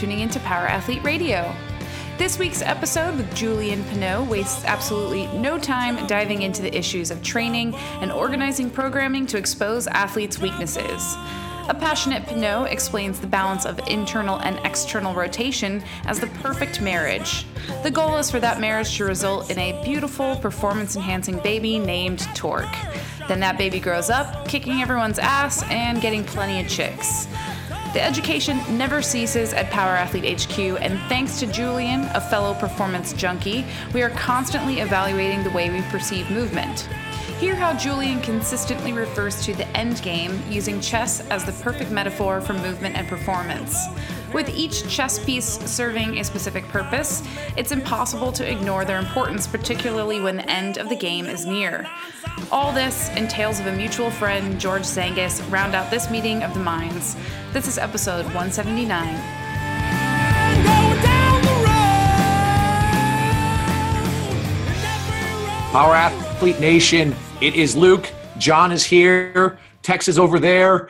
tuning into Power Athlete Radio. This week's episode with Julian Pineau wastes absolutely no time diving into the issues of training and organizing programming to expose athletes' weaknesses. A passionate Pineau explains the balance of internal and external rotation as the perfect marriage. The goal is for that marriage to result in a beautiful, performance enhancing baby named Torque. Then that baby grows up, kicking everyone's ass and getting plenty of chicks. The education never ceases at Power Athlete HQ, and thanks to Julian, a fellow performance junkie, we are constantly evaluating the way we perceive movement. Hear how Julian consistently refers to the end game, using chess as the perfect metaphor for movement and performance. With each chess piece serving a specific purpose, it's impossible to ignore their importance, particularly when the end of the game is near. All this and tales of a mutual friend, George Zangus, round out this meeting of the minds. This is episode 179. Power Athlete Nation, it is Luke. John is here. Tex is over there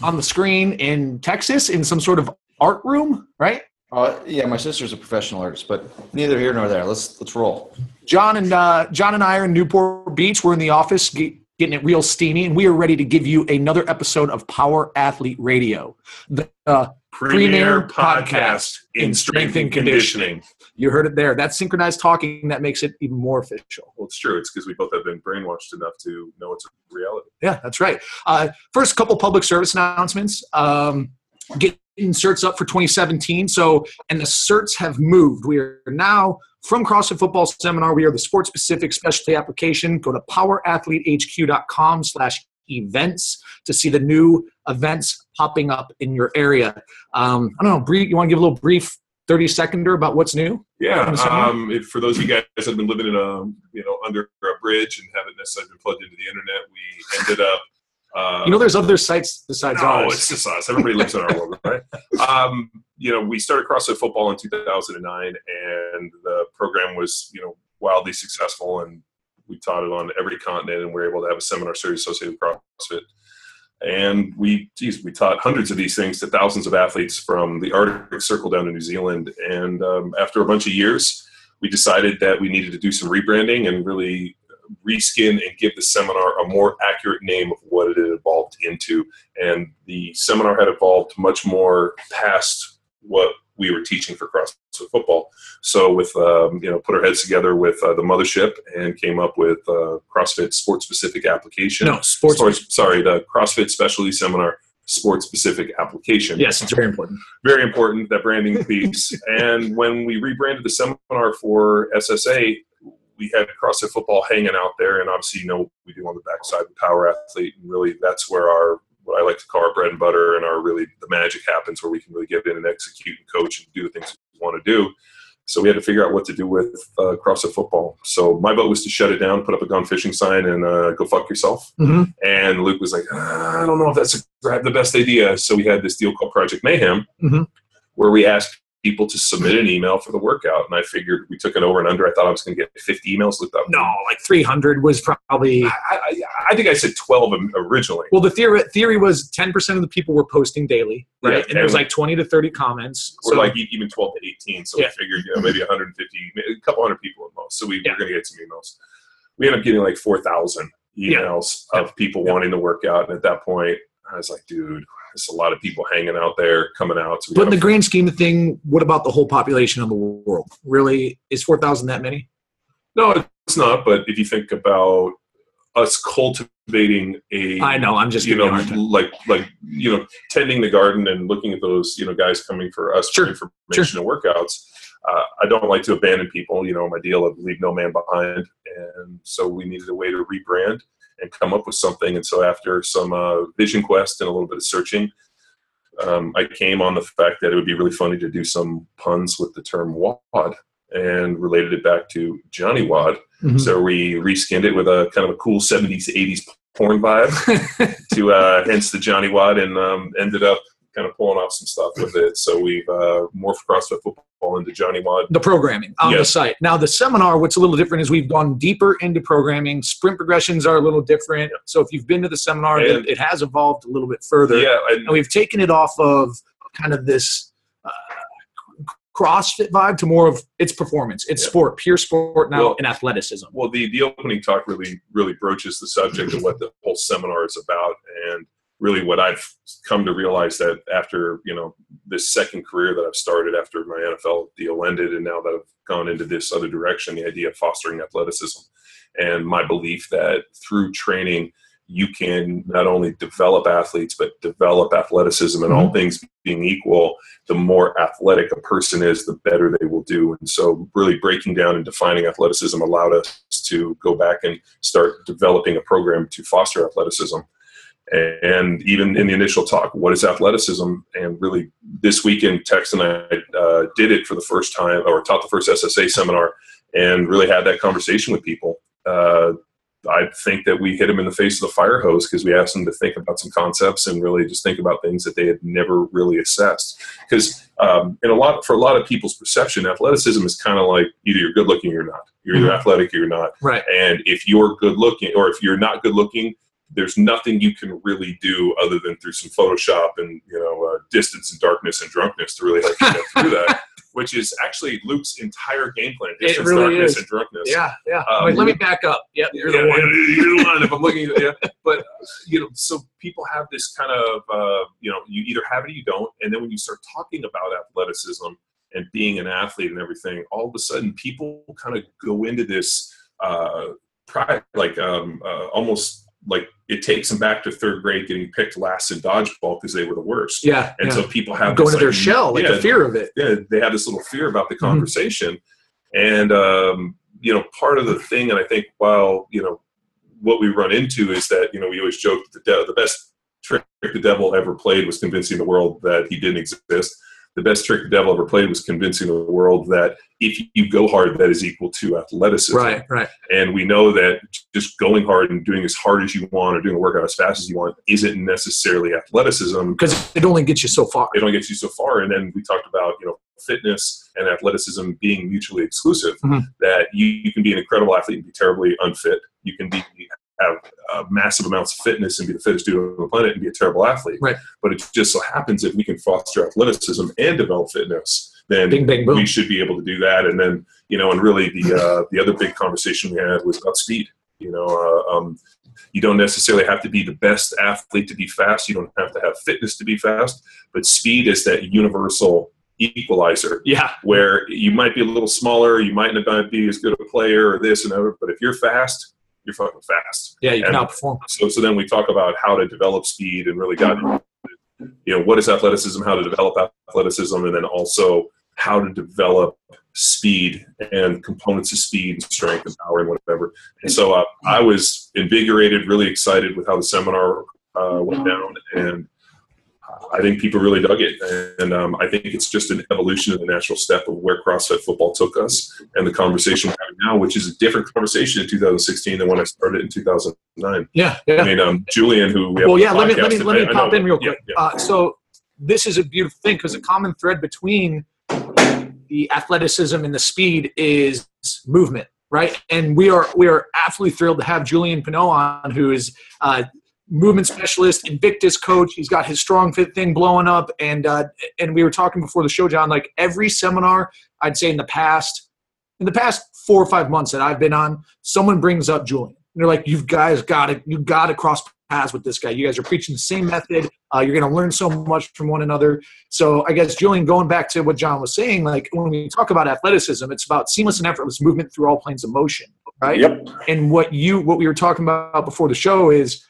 on the screen in Texas in some sort of art room, right? Uh, yeah, my sister's a professional artist, but neither here nor there. Let's let's roll. John and uh, John and I are in Newport Beach. We're in the office ge- getting it real steamy, and we are ready to give you another episode of Power Athlete Radio, the uh, Premier podcast in strength and conditioning. You heard it there. That's synchronized talking that makes it even more official. Well, it's true. It's because we both have been brainwashed enough to know it's a reality. Yeah, that's right. Uh, first, couple public service announcements. Um, getting certs up for 2017. So, and the certs have moved. We are now from CrossFit Football Seminar. We are the sports specific specialty application. Go to powerathletehq.com slash events to see the new events popping up in your area. Um, I don't know, Bree, you want to give a little brief 30 seconder about what's new? Yeah. From the seminar? Um, if, for those of you guys that have been living in a you know under a bridge and haven't necessarily been plugged into the internet, we ended up. Uh, You know, there's other sites besides no, ours. it's just us. Everybody lives in our world, right? Um, you know, we started CrossFit football in 2009, and the program was you know wildly successful, and we taught it on every continent, and we were able to have a seminar series associated with CrossFit. And we, geez, we taught hundreds of these things to thousands of athletes from the Arctic Circle down to New Zealand. And um, after a bunch of years, we decided that we needed to do some rebranding and really reskin and give the seminar a more accurate name of what it had evolved into. And the seminar had evolved much more past what we were teaching for CrossFit football. So with um, you know, put our heads together with uh, the mothership and came up with uh, CrossFit sports specific application. No, sports- Sorry, sorry, the CrossFit specialty seminar sports specific application yes, it's very important. very important that branding piece. and when we rebranded the seminar for SSA, we had CrossFit football hanging out there, and obviously, you know, we do on the backside with Power Athlete, and really that's where our what I like to call our bread and butter and our really the magic happens, where we can really get in and execute and coach and do the things we want to do. So we had to figure out what to do with uh, CrossFit football. So my vote was to shut it down, put up a gone fishing sign, and uh, go fuck yourself. Mhm. And Luke was like, "Ah, I don't know if that's a, the best idea. So we had this deal called Project Mayhem, Mhm. where we asked people to submit an email for the workout. And I figured we took it over and under. I thought I was going to get 50 emails looked up. No, like 300 was probably. I, I, I think I said 12 originally. Well, the theory theory was 10% of the people were posting daily, right? Yeah, and there was like 20 to 30 comments. or So like even 12 to 18. So Yeah. we figured, you know, maybe 150, a couple hundred people at most. So we Yeah. were going to get some emails. We ended up getting like 4,000 emails Yeah. of people wanting to work out. And at that point, I was like, dude, there's a lot of people hanging out there, coming out. So but in the grand scheme of thing, what about the whole population of the world? Really, is 4,000 that many? no, it's not. But if you think about us cultivating a I know. I'm just you know, you a hard time. like like you know, tending the garden and looking at those you know guys coming for us Sure, for information and workouts. Uh, I don't like to abandon people. You know, my deal of leave no man behind, and so we needed a way to rebrand and come up with something. And so after some uh, vision quest and a little bit of searching, um, I came on the fact that it would be really funny to do some puns with the term wad and related it back to Johnny Wad. Mhm. So we reskinned it with a kind of a cool 70s, 80s porn vibe to uh, hence the Johnny Wad and um, ended up kind of pulling off some stuff with it. So we've uh, morphed CrossFit football into Johnny Wad. the programming on the site. Now, the seminar, what's a little different is we've gone deeper into programming. Sprint progressions are a little different. So if you've been to the seminar, And- it, it has evolved a little bit further. Yeah, and and we've taken it off of kind of this uh, CrossFit vibe to more of it's performance, it's Yeah. sport, pure sport now, Well- and athleticism. Well, the, the opening talk really, really broaches the subject of what the whole seminar is about. And really what I've come to realize that after, you know, this second career that I've started after my NFL deal ended and now that I've gone into this other direction, the idea of fostering athleticism and my belief that through training, you can not only develop athletes, but develop athleticism and all mm-hmm. things being equal, the more athletic a person is, the better they will do. And so, really breaking down and defining athleticism allowed us to go back and start developing a program to foster athleticism. And even in the initial talk, what is athleticism? And really, this weekend, Tex and I uh, did it for the first time, or taught the first SSA seminar, and really had that conversation with people. Uh, I think that we hit them in the face of the fire hose because we asked them to think about some concepts and really just think about things that they had never really assessed. Because um, in a lot for a lot of people's perception, athleticism is kind of like either you're good looking or you're not. You're either Mhm. athletic or you're not. Right. And if you're good looking, or if you're not good looking, there's nothing you can really do other than through some Photoshop and you know uh, distance and darkness and drunkenness to really help you get through that. Which is actually Luke's entire game plan: It distance, really darkness, is. and drunkness. Yeah, yeah. Um, Wait, let me back up. Yep, you're yeah, the one. You're the one. If I'm looking, at yeah. But you know, so people have this kind of, uh, you know, you either have it or you don't. And then when you start talking about athleticism and being an athlete and everything, all of a sudden people kind of go into this uh, pride, like um, uh, almost like it takes them back to third grade getting picked last in dodgeball because they were the worst. Yeah, And yeah. so people have go this, into their like, shell, like yeah, the fear of it. yeah, they have this little fear about the Mm-hmm. conversation. And, um, you know, part of the thing, and I think while, you know, what we run into is that, you know, we always joke that the, de- the best trick the devil ever played was convincing the world that he didn't exist. The best trick the devil ever played was convincing the world that if you go hard, that is equal to athleticism. Right, right. And we know that just going hard and doing as hard as you want or doing a workout as fast as you want isn't necessarily athleticism Because it only gets you so far. it only gets you so far. And then we talked about you know fitness and athleticism being mutually exclusive. Mhm. That you, you can be an incredible athlete and be terribly unfit. You can be have uh, massive amounts of fitness and be the fittest dude on the planet and be a terrible athlete. Right. But it just so happens if we can foster athleticism and develop fitness, then Bing, boom. we should be able to do that. And then you know, and really the uh, the other big conversation we had was about speed. You know, uh, um, you don't necessarily have to be the best athlete to be fast. You don't have to have fitness to be fast. But speed is that universal equalizer Yeah, where you might be a little smaller, you might not be as good a player or this and that, but if you're fast, you're fucking fast. yeah, you can outperform. So, so then we talk about how to develop speed and really got, you know, what is athleticism, how to develop athleticism, and then also how to develop speed and components of speed, and strength, and power, and whatever. And so uh, I was invigorated, really excited with how the seminar uh, went down, and I think people really dug it. And um, I think it's just an evolution of the natural step of where CrossFit football took us and the conversation we're having now, which is a different conversation in 2016 than when I started in 2009. Yeah, yeah. I mean, um, Julian, who we have well, yeah. Let me let me let me I- I pop know- in real yeah, quick. yeah. Uh, so this is a beautiful thing because a common thread between the athleticism and the speed is movement, right? And we are we are absolutely thrilled to have Julian Pineau on, who is uh, movement specialist, Invictus coach. He's got his StrongFit thing blowing up, and uh, and we were talking before the show, John. Like every seminar, I'd say in the past in the past four or five months that I've been on, someone brings up Julian. And they're like, "You guys got to, you got to cross paths with this guy. You guys are preaching the same method. Uh, you're going to learn so much from one another." So I guess Julian, going back to what John was saying, like when we talk about athleticism, it's about seamless and effortless movement through all planes of motion, right? Yep. And what you, what we were talking about before the show is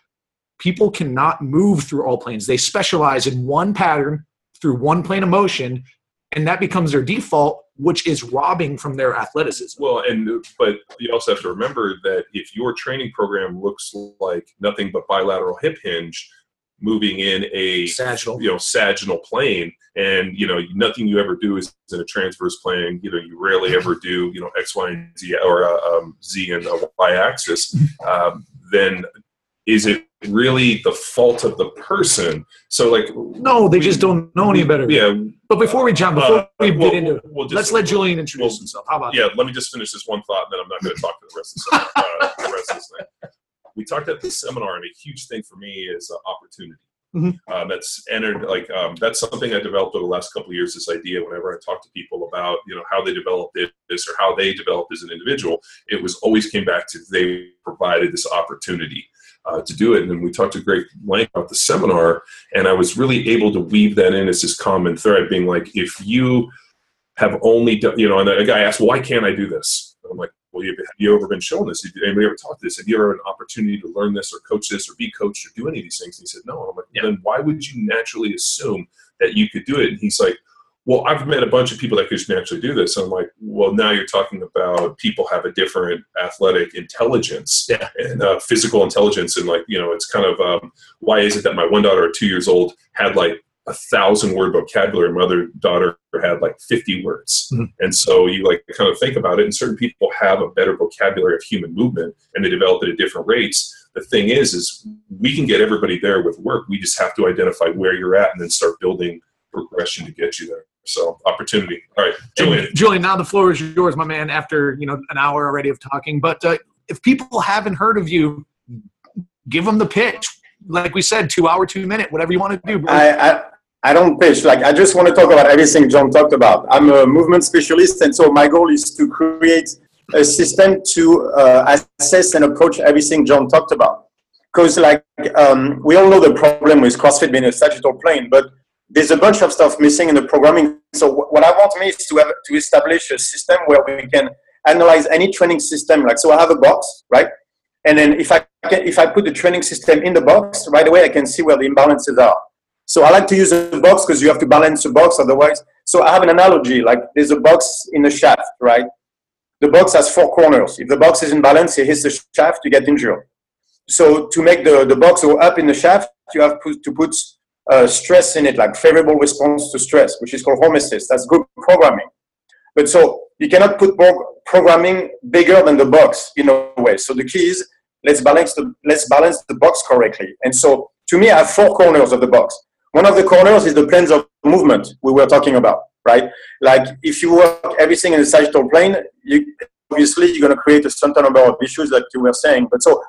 people cannot move through all planes. They specialize in one pattern through one plane of motion, and that becomes their default, which is robbing from their athleticism. Well, and but you also have to remember that if your training program looks like nothing but bilateral hip hinge, moving in a Sagittal. you know sagittal plane, and you know nothing you ever do is in a transverse plane. You know you rarely ever do you know x, y, and z or uh, um, z and a y axis. Um, then is it really the fault of the person? So like No, they just don't know any better. Yeah. But before we, jump, before uh, we well, get into we'll just- let's let Julian introduce well, himself. How about yeah, let me just finish this one thought, and then I'm not going to talk to the rest of the, uh, the rest of this thing. We talked at the seminar, and a huge thing for me is uh, opportunity. Mhm. Um, that's entered like um, that's something I developed over the last couple of years. This idea, whenever I talk to people about you know how they developed this or how they developed as an individual, it was always came back to they provided this opportunity uh, to do it. And we talked to great length about the seminar, and I was really able to weave that in as this common thread, being like, if you have only done, you know, and a guy asked, why can't I do this? And I'm like, well, have you ever been shown this? Have anybody ever taught this? Have you ever had an opportunity to learn this or coach this or be coached or do any of these things? And he said, no. And I'm like, Yeah. then why would you naturally assume that you could do it? And he's like, well, I've met a bunch of people that could naturally do this. I'm like, well, now you're talking about people have a different athletic intelligence Yeah. and uh, physical intelligence. And like, you know, it's kind of um, why is it that my one daughter at two years old had like a thousand word vocabulary, and my other daughter had like 50 words. Mhm. And so you like kind of think about it, and certain people have a better vocabulary of human movement and they develop it at different rates. The thing is, is we can get everybody there with work. We just have to identify where you're at and then start building progression to get you there. So opportunity. All right, Julian. And Julian, now the floor is yours, my man. After you know an hour already of talking, but uh, if people haven't heard of you, give them the pitch. Like we said, two hour, two minute, whatever you want to do. Bro. I, I, I don't pitch. Like, I just want to talk about everything John talked about. I'm a movement specialist, and so my goal is to create a system to uh, assess and approach everything John talked about. Because, like, um, we all know the problem with CrossFit being a sagittal plane, but there's a bunch of stuff missing in the programming. So, what I want me is to have to establish a system where we can analyze any training system. Like, so I have a box, right? And then if I can, if I put the training system in the box, right away I can see where the imbalances are. So I like to use a box because you have to balance the box otherwise. So I have an analogy like there's a box in a shaft, right? The box has four corners. If the box is in balance, it hits the shaft, you get injured. So to make the, the box go up in the shaft, you have put, to put uh, stress in it, like favorable response to stress, which is called homeostasis. That's good programming. But so you cannot put more programming bigger than the box in a way. So the key is let's balance the let's balance the box correctly. And so to me, I have four corners of the box. One of the corners is the planes of movement we were talking about, right? Like if you work everything in the sagittal plane, you obviously you're going to create a certain number of issues that you were saying. But so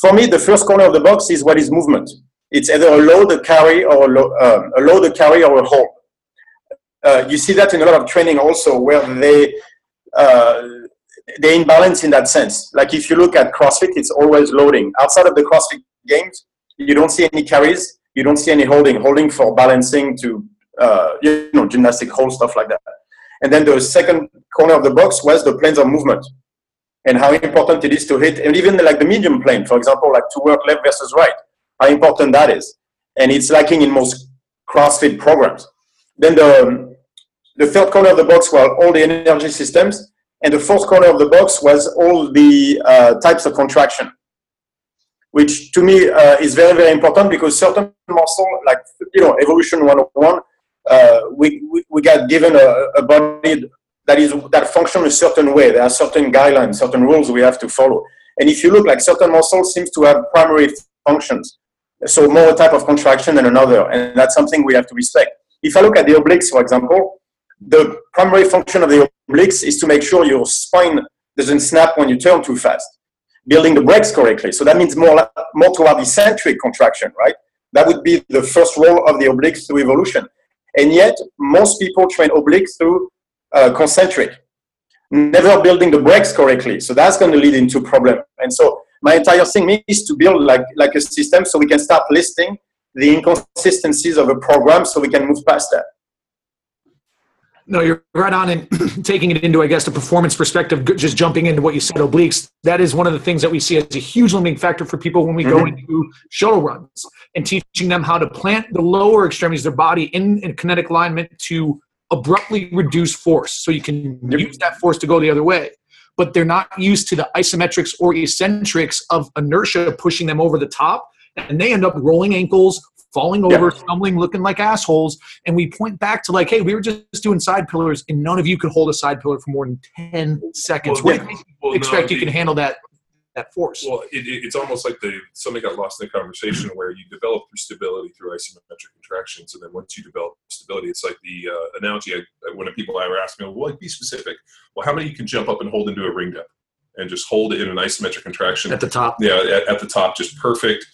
for me, the first corner of the box is what is movement. It's either a load, a carry, or a, lo- um, a load, a carry, or a hold. Uh, you see that in a lot of training also, where they uh, they imbalance in that sense. Like if you look at CrossFit, it's always loading. Outside of the CrossFit games, you don't see any carries, you don't see any holding. Holding for balancing to uh, you know gymnastic hold stuff like that. And then the second corner of the box was the planes of movement and how important it is to hit, and even like the medium plane, for example, like to work left versus right, how important that is. And it's lacking in most CrossFit programs. Then the, the third corner of the box were all the energy systems, and the fourth corner of the box was all the uh, types of contraction, which to me uh, is very, very important because certain muscle, like, you know, Evolution 101, uh, we, we, we got given a, a body that is that function a certain way. There are certain guidelines, certain rules we have to follow. And if you look like certain muscles seems to have primary functions, so more type of contraction than another, and that's something we have to respect. If I look at the obliques, for example, the primary function of the obliques is to make sure your spine doesn't snap when you turn too fast, building the brakes correctly. So that means more more toward eccentric contraction, right? That would be the first role of the obliques through evolution. And yet, most people train obliques through uh, concentric, never building the brakes correctly. So that's going to lead into problem. And so my entire thing is to build like like a system so we can start listing the inconsistencies of a program so we can move past that. No, you're right on and taking it into, I guess, the performance perspective, just jumping into what you said, obliques. That is one of the things that we see as a huge limiting factor for people when we go Mhm. into shuttle runs and teaching them how to plant the lower extremities of their body in, in kinetic alignment to abruptly reduce force. So you can Yep. use that force to go the other way. But they're not used to the isometrics or eccentrics of inertia pushing them over the top. And they end up rolling ankles, falling Yeah. over, stumbling, looking like assholes and we point back to like, hey, we were just doing side pillars, and none of you could hold a side pillar for more than ten seconds. Well, what do you well, no, expect you the- can handle that that force? Well, it, it, it's almost like the something got lost in the conversation where you develop through stability through isometric contractions, and then once you develop stability, it's like the uh, analogy I, when people I ever ask me, "Well, like, be specific." Well, how many can jump up and hold into a ring dip and just hold it in an isometric contraction? At the top, yeah, at, at the top, just perfect.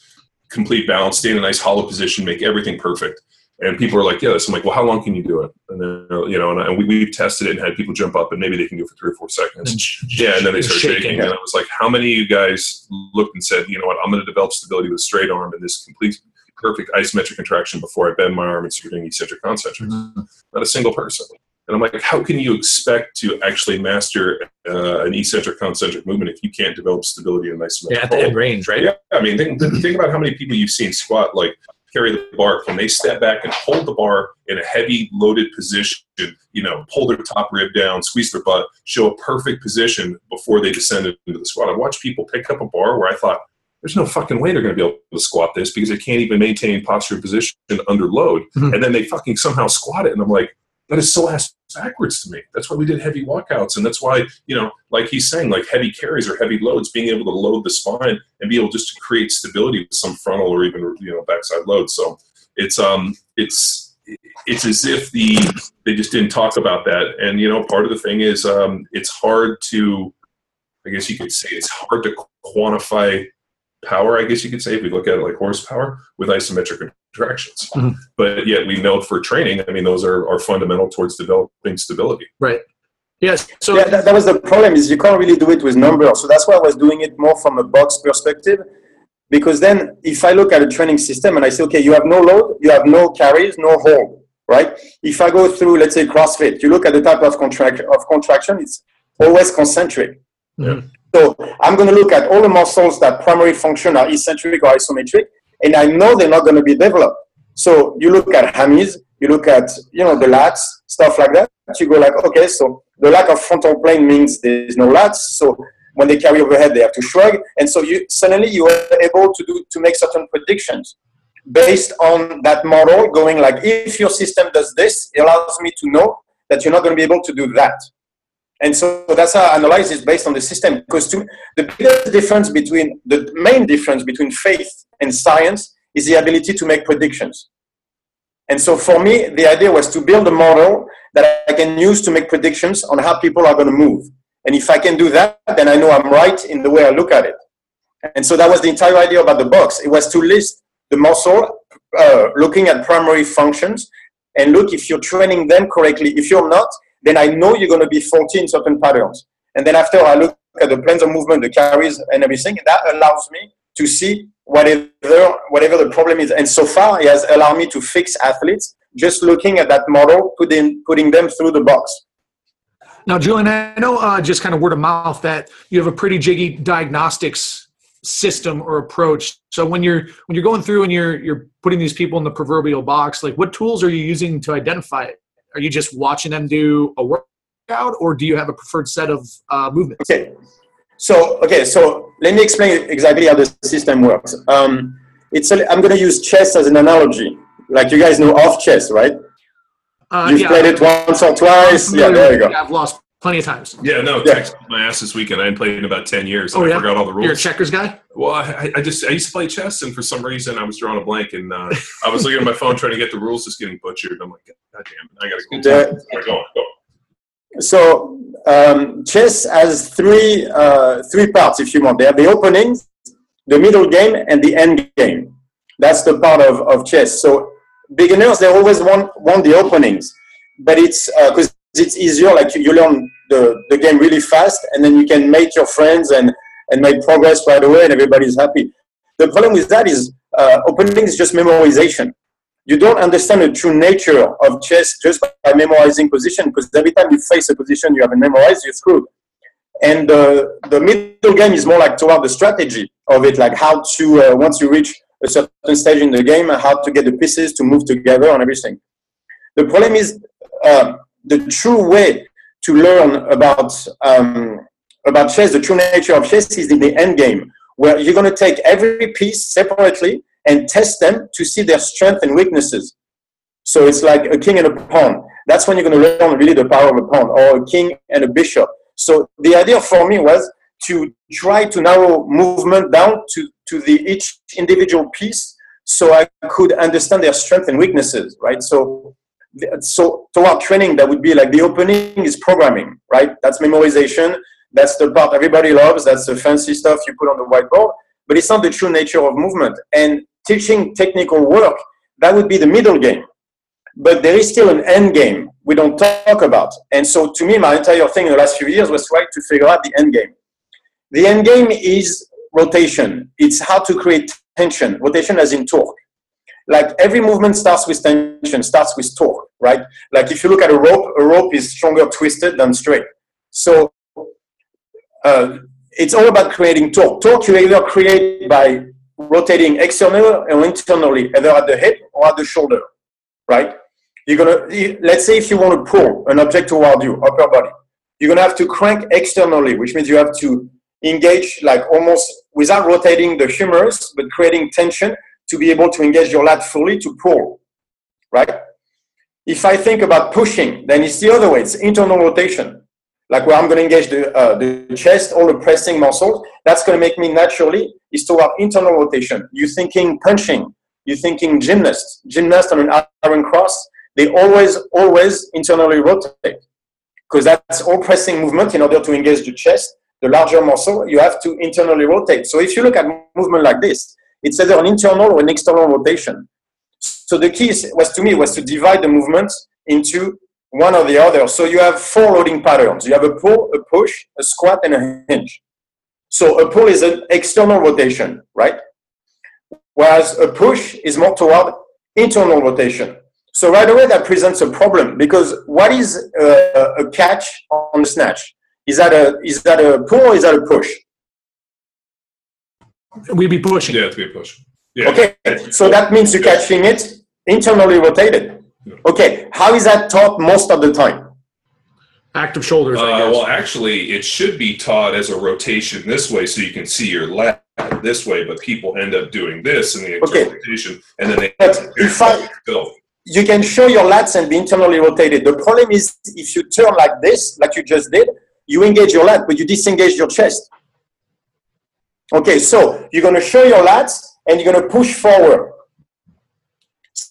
complete balance, stay in a nice hollow position, make everything perfect. And people are like, yes. I'm like, well, how long can you do it? And then, you know, and, I, and we, we've tested it and had people jump up and maybe they can do it for three or four seconds. Yeah, and then they start shaking. shaking. And I was like, how many of you guys looked and said, you know what, I'm going to develop stability with a straight arm and this complete perfect isometric contraction before I bend my arm and start doing eccentric concentric. Mm-hmm. Not a single person. And I'm like, how can you expect to actually master uh, an eccentric concentric movement if you can't develop stability in isometric? Yeah, at the end range, right? Yeah, I mean, think, think about how many people you've seen squat like carry the bar, can they step back and hold the bar in a heavy loaded position, you know, pull their top rib down, squeeze their butt, show a perfect position before they descend into the squat. I watched people pick up a bar where I thought, there's no fucking way they're going to be able to squat this because they can't even maintain posture position under load. Mm-hmm. And then they fucking somehow squat it. And I'm like, that is so ass backwards to me. That's why we did heavy walkouts. And that's why, you know, like he's saying, like heavy carries or heavy loads, being able to load the spine and be able just to create stability with some frontal or even, you know, backside load. So it's, um, it's, it's as if the, they just didn't talk about that. And, you know, part of the thing is, um, it's hard to, I guess you could say it's hard to quantify power, I guess you could say, if we look at it like horsepower with isometric contractions. Mm-hmm. But yet we know for training, I mean, those are, are fundamental towards developing stability. Right. Yes. So yeah, that, that, was the problem is you can't really do it with numbers. So that's why I was doing it more from a box perspective. Because then if I look at a training system and I say, okay, you have no load, you have no carries, no hold, right? If I go through, let's say CrossFit, you look at the type of contract of contraction, it's always concentric. Mm-hmm. So I'm going to look at all the muscles that primary function are eccentric or isometric, and I know they're not going to be developed. So you look at hammies, you look at you know the lats, stuff like that. You go like, okay, so the lack of frontal plane means there's no lats. So when they carry overhead, they have to shrug, and so you suddenly you are able to do to make certain predictions based on that model. Going like, if your system does this, it allows me to know that you're not going to be able to do that. And so that's how I analyze it based on the system. Because to, the biggest difference between the main difference between faith and science is the ability to make predictions. And so for me, the idea was to build a model that I can use to make predictions on how people are going to move. And if I can do that, then I know I'm right in the way I look at it. And so that was the entire idea about the box. It was to list the muscle, uh, looking at primary functions, and look if you're training them correctly. If you're not, then I know you're going to be 14 certain patterns. And then after I look at the planes of movement, the carries and everything, that allows me to see whatever, whatever the problem is. And so far, it has allowed me to fix athletes just looking at that model, putting, putting them through the box. Now, Julian, I know uh, just kind of word of mouth that you have a pretty jiggy diagnostics system or approach. So when you're when you're going through and you're you're putting these people in the proverbial box, like what tools are you using to identify it? Are you just watching them do a workout, or do you have a preferred set of uh, movements? Okay. So okay, so let me explain exactly how the system works. Um, it's a, I'm going to use chess as an analogy. Like you guys know off chess, right? Uh, You've yeah, played it once or twice. Yeah, there you go. I've lost plenty of times. Yeah, no, yeah. my ass this weekend. I hadn't played in about ten years. And oh, yeah? I forgot all the rules. You're a checkers guy. Well, I, I, just I used to play chess, and for some reason I was drawing a blank, and uh, I was looking at my phone trying to get the rules, just getting butchered. I'm like, God damn it, I gotta go. Yeah. go, on, go. So um, chess has three uh, three parts, if you want. They have the opening, the middle game, and the end game. That's the part of, of chess. So beginners they always want want the openings, but it's because uh, it's easier. Like you, you learn the, the game really fast, and then you can make your friends and and make progress right away, and everybody's happy. The problem with that is uh, opening is just memorization. You don't understand the true nature of chess just by memorizing position, because every time you face a position you haven't memorized, you're screwed. And uh, the middle game is more like toward the strategy of it, like how to, uh, once you reach a certain stage in the game, how to get the pieces to move together and everything. The problem is uh, the true way to learn about um, about chess, the true nature of chess is in the end game, where you're going to take every piece separately and test them to see their strengths and weaknesses. So it's like a king and a pawn. That's when you're going to learn really the power of a pawn, or a king and a bishop. So the idea for me was to try to narrow movement down to, to the each individual piece so I could understand their strengths and weaknesses, right? So so toward training that would be like the opening is programming right that's memorization that's the part everybody loves that's the fancy stuff you put on the whiteboard but it's not the true nature of movement and teaching technical work, that would be the middle game. But there is still an end game we don't talk about. And so to me, my entire thing in the last few years was trying to figure out the end game. The end game is rotation. It's how to create tension. Rotation as in torque. Like every movement starts with tension, starts with torque, right? Like if you look at a rope, a rope is stronger twisted than straight. So uh, it's all about creating torque. Torque you either create by rotating externally or internally, either at the hip or at the shoulder, right? You're gonna let's say if you want to pull an object toward you, upper body, you're gonna have to crank externally, which means you have to engage like almost without rotating the humerus, but creating tension to be able to engage your lat fully to pull, right? If I think about pushing, then it's the other way. It's internal rotation like where I'm going to engage the, uh, the chest, all the pressing muscles, that's going to make me naturally is toward internal rotation. You're thinking punching, you're thinking gymnast, gymnast on an iron cross, they always, always internally rotate because that's all pressing movement in order to engage the chest, the larger muscle, you have to internally rotate. So if you look at movement like this, it's either an internal or an external rotation. So the key was to me was to divide the movement into one or the other. So you have four loading patterns. You have a pull, a push, a squat, and a hinge. So a pull is an external rotation, right? Whereas a push is more toward internal rotation. So right away that presents a problem because what is a, a catch on the snatch? Is that a is that a pull or is that a push? We'd be pushing. Yeah, it's be a push. Yeah. Okay, so that means you're catching it internally rotated. Okay, how is that taught most of the time? Active shoulders, I Uh, guess. well, actually, it should be taught as a rotation this way, so you can see your lat this way. But people end up doing this in the Okay. rotation, and then they But if I- You can show your lats and be internally rotated. The problem is if you turn like this, like you just did, you engage your lat, but you disengage your chest. Okay, so you're gonna show your lats and you're gonna push forward.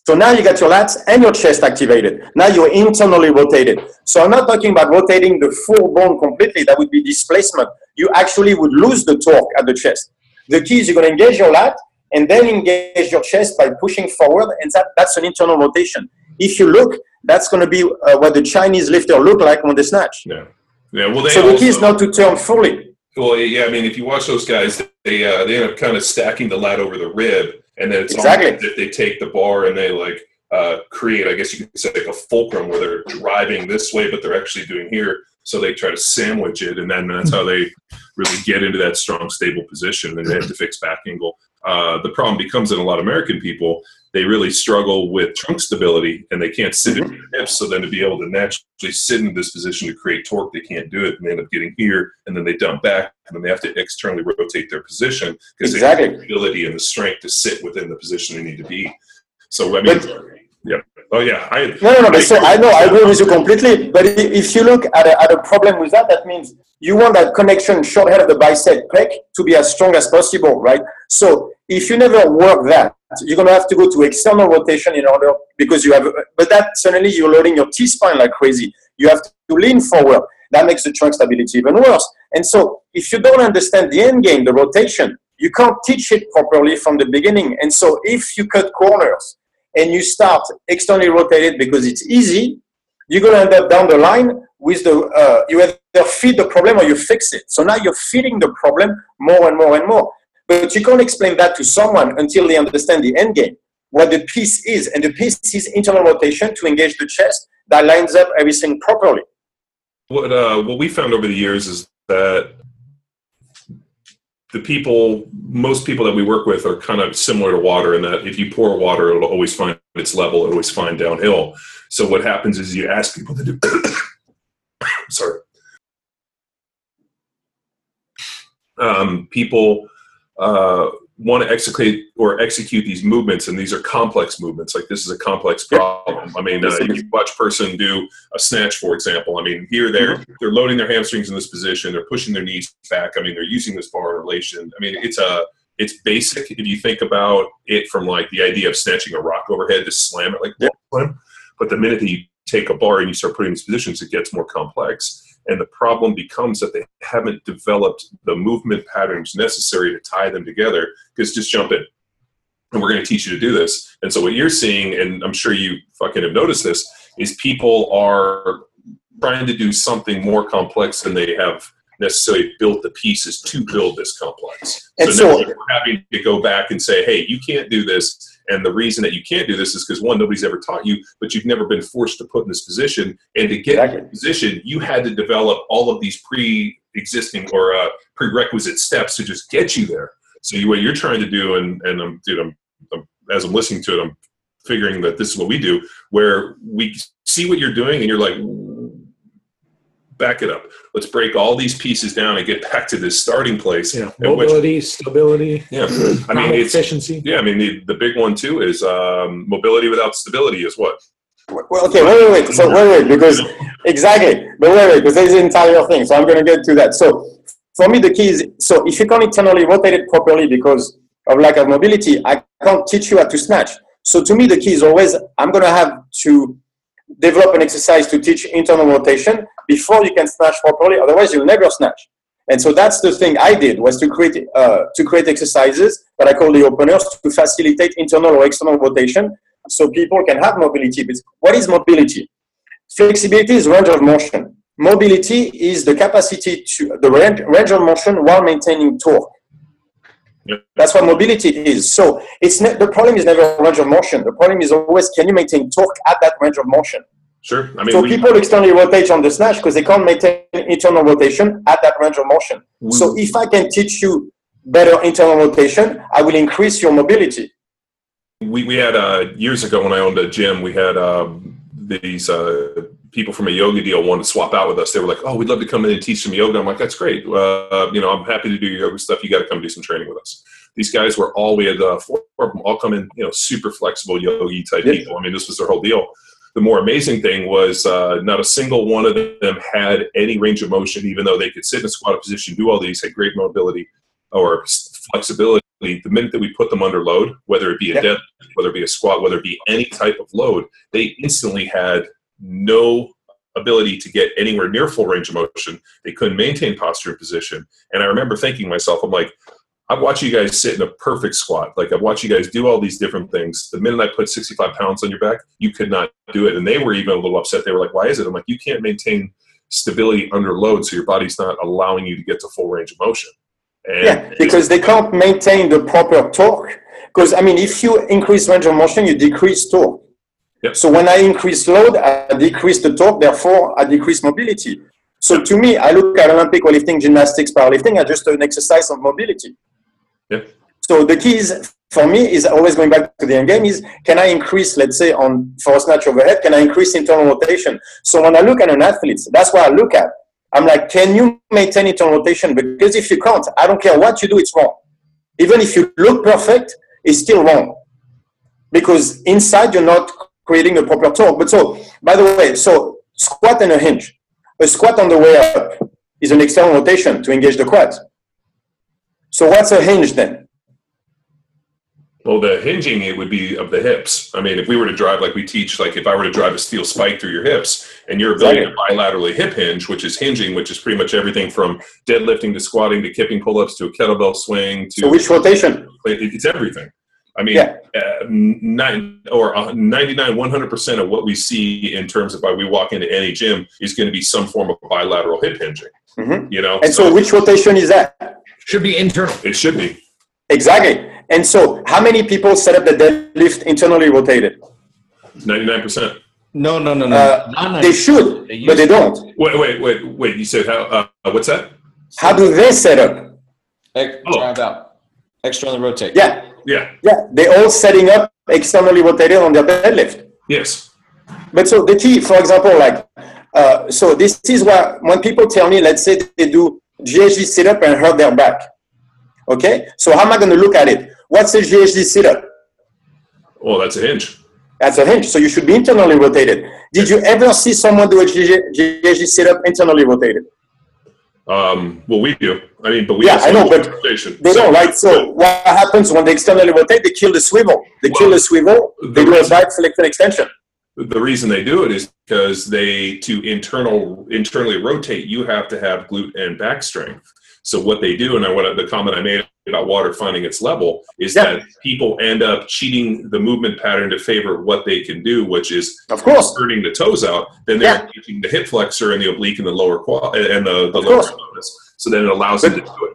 So now you got your lats and your chest activated. Now you're internally rotated. So I'm not talking about rotating the full bone completely. That would be displacement. You actually would lose the torque at the chest. The key is you're going to engage your lat and then engage your chest by pushing forward, and that, that's an internal rotation. If you look, that's going to be uh, what the Chinese lifter look like when they snatch. Yeah, yeah. Well, they So the key is not to turn fully. Well, yeah, I mean, if you watch those guys, they uh, they end up kind of stacking the lat over the rib, and then it's Exactly. almost if they take the bar and they like uh, create, I guess you could say, like a fulcrum where they're driving this way, but they're actually doing here. So they try to sandwich it, and then that's how they really get into that strong, stable position. And they have to fix back angle. Uh, the problem becomes in a lot of American people, they really struggle with trunk stability, and they can't sit in mm-hmm. their hips. So then to be able to naturally sit in this position to create torque, they can't do it, and they end up getting here, and then they dump back, and then they have to externally rotate their position because they have the ability and the strength to sit within the position they need to be. So I mean, yeah, oh yeah, I No, no, no. But so I know I agree with you completely. But if you look at a, at a problem with that, that means you want that connection short head of the bicep pec to be as strong as possible, right? So if you never work that, you're gonna have to go to external rotation in order because you have. But that suddenly you're loading your T spine like crazy. You have to lean forward. That makes the trunk stability even worse. And so if you don't understand the end game, the rotation, you can't teach it properly from the beginning. And so if you cut corners and you start externally rotated because it's easy, you're going to end up down the line with the uh, you either feed the problem or you fix it. So now you're feeding the problem more and more and more. But you can't explain that to someone until they understand the end game, what the piece is, and the piece is internal rotation to engage the chest that lines up everything properly. what uh, what we found over the years is that the people, most people that we work with, are kind of similar to water in that if you pour water, it'll always find its level, it'll always find downhill. So what happens is you ask people to do. sorry. Um, people uh, want to execute or execute these movements, and these are complex movements. Like this is a complex problem. I mean, uh, you watch person do a snatch, for example. I mean, here they're they're loading their hamstrings in this position. They're pushing their knees back. I mean, they're using this bar in relation. I mean, it's a it's basic if you think about it from like the idea of snatching a rock overhead to slam it like Yeah. But the minute that you take a bar and you start putting these positions, it gets more complex. And the problem becomes that they haven't developed the movement patterns necessary to tie them together. Because just jump in. and we're going to teach you to do this. And so what you're seeing, and I'm sure you fucking have noticed this, is people are trying to do something more complex than they have necessarily built the pieces to build this complex. And so, now so- you're having to go back and say, hey, you can't do this. And the reason that you can't do this is because one, nobody's ever taught you, but you've never been forced to put in this position. And to get in Exactly. that position, you had to develop all of these pre-existing or uh, prerequisite steps to just get you there. So you, what you're trying to do, and and I'm, dude, I'm, I'm as I'm listening to it, I'm figuring that this is what we do, where we see what you're doing, and you're like, back it up. Let's break all these pieces down and get back to this starting place. Yeah, at which- mobility, stability, yeah, I mean, common it's efficiency. yeah, I mean the, the big one too is um, mobility without stability is what Well, okay, wait, wait, wait. So wait, wait, because exactly, but wait, wait, because there's the entire thing. So I'm going to get to that. So for me, the key is so if you can't internally rotate it properly because of lack of mobility, I can't teach you how to snatch. So to me, the key is always I'm going to have to develop an exercise to teach internal rotation before you can snatch properly. Otherwise, you'll never snatch. And so that's the thing I did was to create uh, to create exercises that I call the openers to facilitate internal or external rotation so people can have mobility. But what is mobility? Flexibility is range of motion. Mobility is the capacity to the range, range of motion while maintaining torque. Yep. That's what mobility is. So it's ne- the problem is never range of motion. The problem is always can you maintain torque at that range of motion. sure. I mean, So we, people externally rotate on the snatch because they can't maintain internal rotation at that range of motion. we- So if I can teach you better internal rotation, I will increase your mobility. we, we had uh, years ago when I owned a gym, we had um, these uh, people from a yoga deal wanted to swap out with us. They were like, "Oh, we'd love to come in and teach some yoga." I'm like, "That's great. Uh, you know, I'm happy to do your yoga stuff. You got to come do some training with us." These guys were all we had uh, four of them all come in, you know, super flexible yogi type Yeah. people. I mean, this was their whole deal. The more amazing thing was uh, not a single one of them had any range of motion, even though they could sit in a squatted position, do all these, had great mobility or flexibility. The minute that we put them under load, whether it be a Yeah. dead whether it be a squat, whether it be any type of load, they instantly had no ability to get anywhere near full range of motion. They couldn't maintain posture and position. And I remember thinking myself, I'm like, I've watched you guys sit in a perfect squat. Like I've watched you guys do all these different things. The minute I put 65 pounds on your back, you could not do it. And they were even a little upset. They were like, why is it? I'm like, you can't maintain stability under load. So your body's not allowing you to get to full range of motion. And Yeah, because they can't maintain the proper torque. Because I mean, if you increase range of motion, you decrease torque. Yep. So when I increase load, I decrease the torque. Therefore, I decrease mobility. So to me, I look at Olympic weightlifting, gymnastics, powerlifting as just an exercise of mobility. Yep. So the key is for me is always going back to the end game is can I increase, let's say, on for a snatch overhead, can I increase internal rotation? So when I look at an athlete, that's what I look at. I'm like, can you maintain internal rotation? Because if you can't, I don't care what you do, it's wrong. Even if you look perfect, it's still wrong. Because inside you're not creating a proper torque. But so, by the way, so squat and a hinge. A squat on the way up is an external rotation to engage the quads. So what's a hinge then? Well, the hinging it would be of the hips. I mean, if we were to drive like we teach, like if I were to drive a steel spike through your hips, and your ability to bilaterally hip hinge, which is hinging, which is pretty much everything from deadlifting to squatting to kipping pull-ups to a kettlebell swing to So which rotation? it's everything. I mean, Yeah. Uh, nine or uh, 99, 100% of what we see in terms of why we walk into any gym is going to be some form of bilateral hip hinging. Mhm. You know, And so which rotation is that? Should be internal. it should be. Exactly. And so how many people set up the deadlift internally rotated? 99%. No, no, no, no. Uh, Not They should, They but they don't. Wait, wait, wait, wait. You said how? Uh, what's that? How do they set up? Ex- Oh. drive out. Externally rotate. Yeah, Yeah. yeah. They're all setting up externally rotated on their deadlift. Yes. But so the key, for example, like, uh, so this is why when people tell me, let's say they do GHD sit up and hurt their back. Okay, so how am I going to look at it? What's a GHD sit up? Well, that's a hinge. That's a hinge. So you should be internally rotated. Did you ever see someone do a GHD sit up internally rotated? Um, well, we do. I mean, but we Yeah, I know, but. They So- don't, right? So what happens when they externally rotate? They kill the swivel. They kill the swivel. They the do a reason- back flexion extension. the reason they do it is because they to internal internally rotate you have to have glute and back strength so what they do and I, what the comment i made about water finding its level is that people end up cheating the movement pattern to favor what they can do, which is Of course. turning the toes out. Then they're Yeah. engaging the hip flexor and the oblique and the lower quad uh, and the, the lower pelvis. So then it allows them to do it.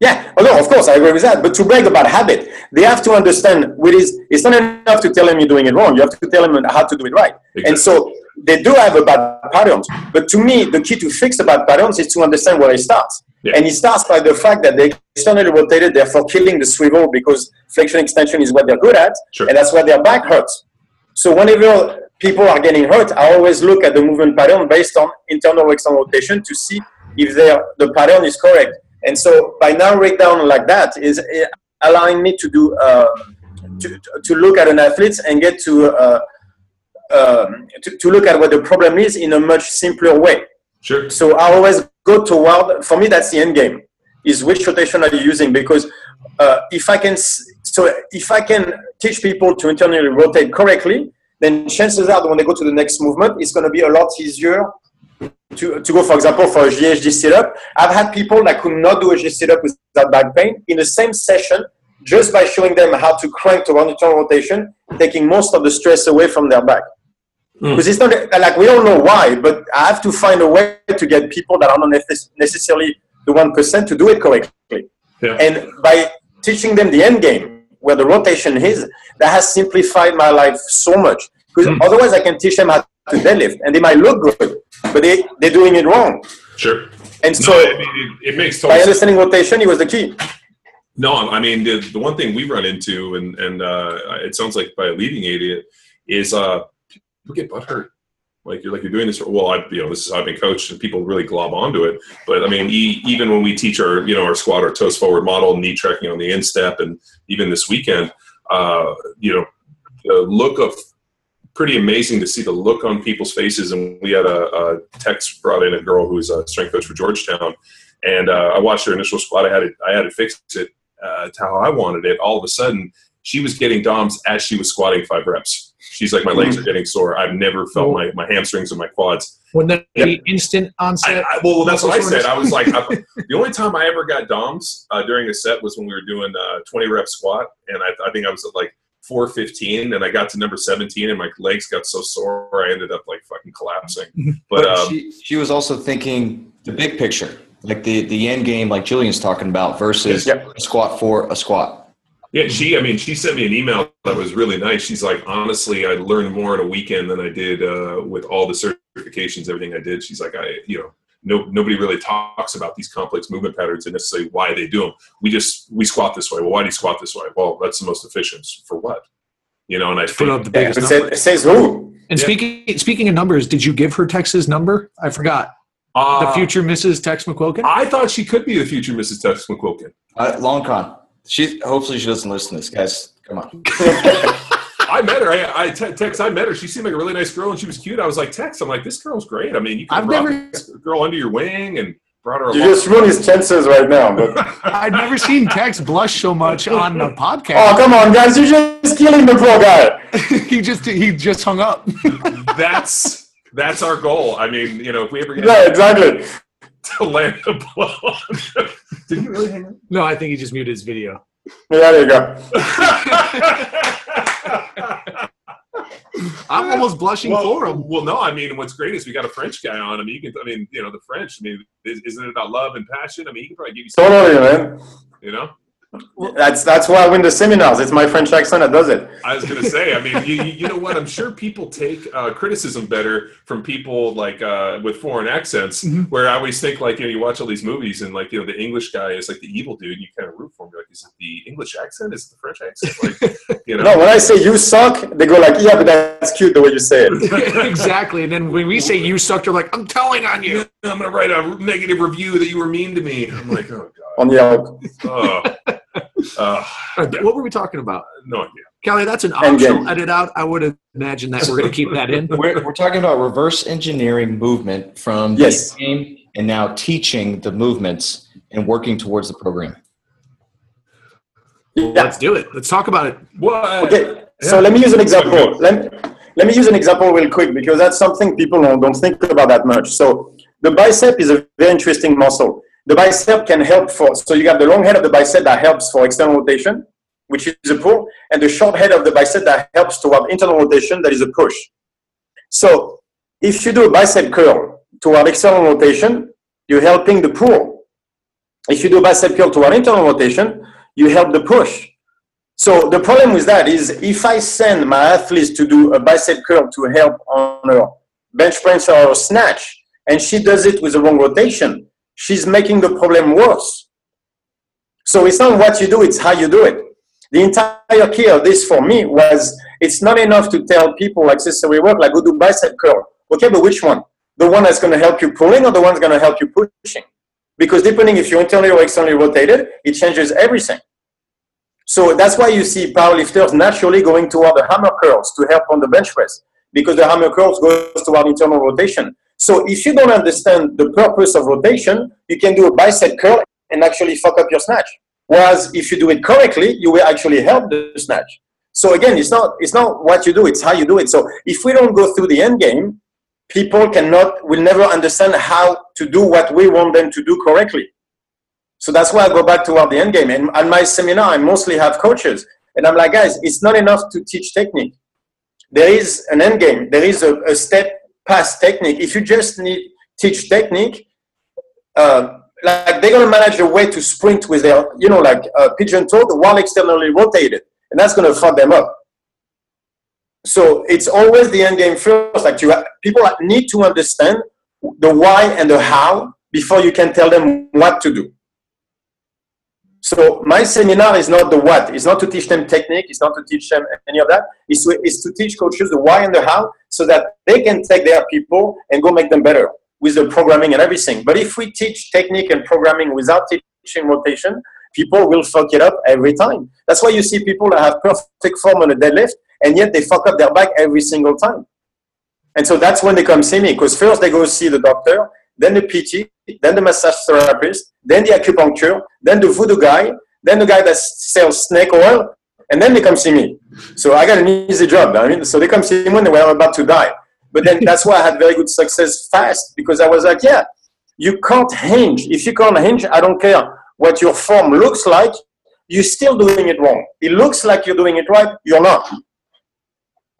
Yeah, oh, no, of course, I agree with that. But to brag about habit, they have to understand what is. It's not enough to tell them you're doing it wrong. You have to tell them how to do it right. And so they do have a bad patterns. But to me, the key to fix the bad patterns is to understand where it starts. Yeah. And it starts by the fact that they externally rotated, therefore killing the swivel because flexion extension is what they're good at, Sure. and that's why their back hurts. So whenever people are getting hurt, I always look at the movement pattern based on internal or external rotation to see if the pattern is correct. And so by narrowing down like that is eh, allowing me to do uh, to, to look at an athlete and get to, uh, um, to to look at what the problem is in a much simpler way. Sure. So I always go toward. For me, that's the end game. Is which rotation are you using? Because uh, if I can, so if I can teach people to internally rotate correctly, then chances are that when they go to the next movement, it's going to be a lot easier to, to go, for example, for a GHD sit-up. I've had people that could not do a GHD sit-up without back pain in the same session, just by showing them how to crank to one internal rotation, taking most of the stress away from their back. Because it's not like we all know why, but I have to find a way to get people that are not necessarily the one percent to do it correctly. Yeah. And by teaching them the end game, where the rotation is, that has simplified my life so much. Because otherwise, I can teach them how to deadlift, and they might look good, but they they're doing it wrong. Sure. And so, I mean, it, it makes total by sense. understanding rotation, it was the key. No, I mean the, the one thing we run into, and and uh, it sounds like by alleviating it, is uh, people get butthurt. Like you're like you're doing this. Well, I you know this is how I've been coached, and people really glob onto it. But I mean, e- even when we teach our you know our squat or toes forward model, knee tracking on the instep, and even this weekend, uh, you know, the look of pretty amazing to see the look on people's faces. And we had a, a Tex brought in a girl who's a strength coach for Georgetown, and uh, I watched her initial squat. I had it, I had to fix it uh, to how I wanted it. All of a sudden, she was getting DOMs as she was squatting five reps. She's like, my legs are getting sore. I've never felt my, my hamstrings or my quads. When the Yep. instant onset. I, well, that's what I said. I was like, I, the only time I ever got DOMs uh, during a set was when we were doing uh, 20 rep squat, and I, I think I was at like 415, and I got to number 17, and my legs got so sore, I ended up like fucking collapsing. But But um, she, she was also thinking the big picture, like the, the end game, like Julian's talking about, versus Yep. a squat for a squat. Yeah, she. I mean, she sent me an email that was really nice. She's like, honestly, I learned more in a weekend than I did uh, with all the certifications, everything I did. She's like, I, you know, no, nobody really talks about these complex movement patterns and necessarily why they do them. We just we squat this way. Well, why do you squat this way? Well, that's the most efficient for what, you know. And I Put up think the Yeah, biggest it number. says, it says who? And Yeah. speaking speaking of numbers, did you give her Tex's number? I forgot. uh, The future Mrs. Tex McQuilkin. I thought she could be the future Mrs. Tex McQuilkin. Uh, long con. She hopefully she doesn't listen to this, guys. Come on. I met her. I, I te- Tex. I met her. She seemed like a really nice girl, and she was cute. I was like, Tex. I'm like, this girl's great. I mean, you could I've have brought never- this girl under your wing and brought her You along. just ruined his chances right now. But I've never seen Tex blush so much on the podcast. oh, come on, guys! You're just killing the poor guy. he just he just hung up. that's that's our goal. I mean, you know, if we ever get Yeah, exactly. To land a blow, did you really hang up? no, I think he just muted his video. Yeah, there you go. I'm almost blushing well, for him. well, no, I mean, what's great is we got a French guy on. I mean, you can, I mean, you know, the French. I mean, is, isn't it about love and passion? I mean, he can probably give you, some, Totally, man. you know. That's that's why I win the seminars. It's my French accent that does it. I was gonna say, I mean, you, you you know what? I'm sure people take uh, criticism better from people like uh, with foreign accents. Mhm. Where I always think, like, you know, you watch all these movies and like, you know, the English guy is like the evil dude. And you kind of root for him. You're like, is it the English accent? Is it the French accent? Like, you know. No, when I say you suck, they go like, yeah, but that's cute the way you say it. exactly. And then when we say you suck, they're like, I'm telling on you. I'm gonna write a negative review that you were mean to me. I'm like, oh god. On Yelp. god. Oh. Uh, What were we talking about? no idea. Kelly, that's an Endgame. optional edit out. I would imagine that we're going to keep that in. We're, we're talking about reverse engineering movement from the Yes. game and now teaching the movements and working towards the program. Yeah. Let's do it. Let's talk about it. What? Okay, so let me use an example. Let, let me use an example real quick because that's something people don't, don't think about that much. So the bicep is a very interesting muscle. The bicep can help for, so you got the long head of the bicep that helps for external rotation, which is a pull, and the short head of the bicep that helps toward internal rotation, that is a push. So if you do a bicep curl toward external rotation, you're helping the pull. If you do a bicep curl toward internal rotation, you help the push. So the problem with that is if I send my athletes to do a bicep curl to help on a bench press or snatch, and she does it with the wrong rotation, she's making the problem worse. So it's not what you do, it's how you do it. The entire key of this for me was it's not enough to tell people accessory work, like go do bicep curl. Okay, but which one? The one that's going to help you pulling or the one that's going to help you pushing? Because depending if you're internally or externally rotated, it changes everything. So that's why you see powerlifters naturally going toward the hammer curls to help on the bench press because the hammer curls goes toward internal rotation. So if you don't understand the purpose of rotation, you can do a bicep curl and actually fuck up your snatch. Whereas if you do it correctly, you will actually help the snatch. So again, it's not it's not what you do, it's how you do it. So if we don't go through the end game, people cannot will never understand how to do what we want them to do correctly. So that's why I go back toward the end game. And at my seminar, I mostly have coaches. And I'm like, guys, it's not enough to teach technique. There is an end game. There is a, a step past technique. If you just need teach technique, uh, like they're gonna manage a way to sprint with their, you know, like uh, pigeon toed while externally rotated, and that's gonna fuck them up. So it's always the end game first. Like you, people need to understand the why and the how before you can tell them what to do. So my seminar is not the what. It's not to teach them technique. It's not to teach them any of that. It's to, it's to teach coaches the why and the how so that they can take their people and go make them better with the programming and everything. But if we teach technique and programming without teaching rotation, people will fuck it up every time. That's why you see people that have perfect form on a deadlift and yet they fuck up their back every single time. And so that's when they come see me because first they go see the doctor, then the PT, then the massage therapist, then the acupuncture, then the voodoo guy, then the guy that sells snake oil, and then they come see me. So I got an easy job. I mean, so they come see me when they were about to die. But then that's why I had very good success fast because I was like, yeah, you can't hinge. If you can't hinge, I don't care what your form looks like, you're still doing it wrong. It looks like you're doing it right, you're not.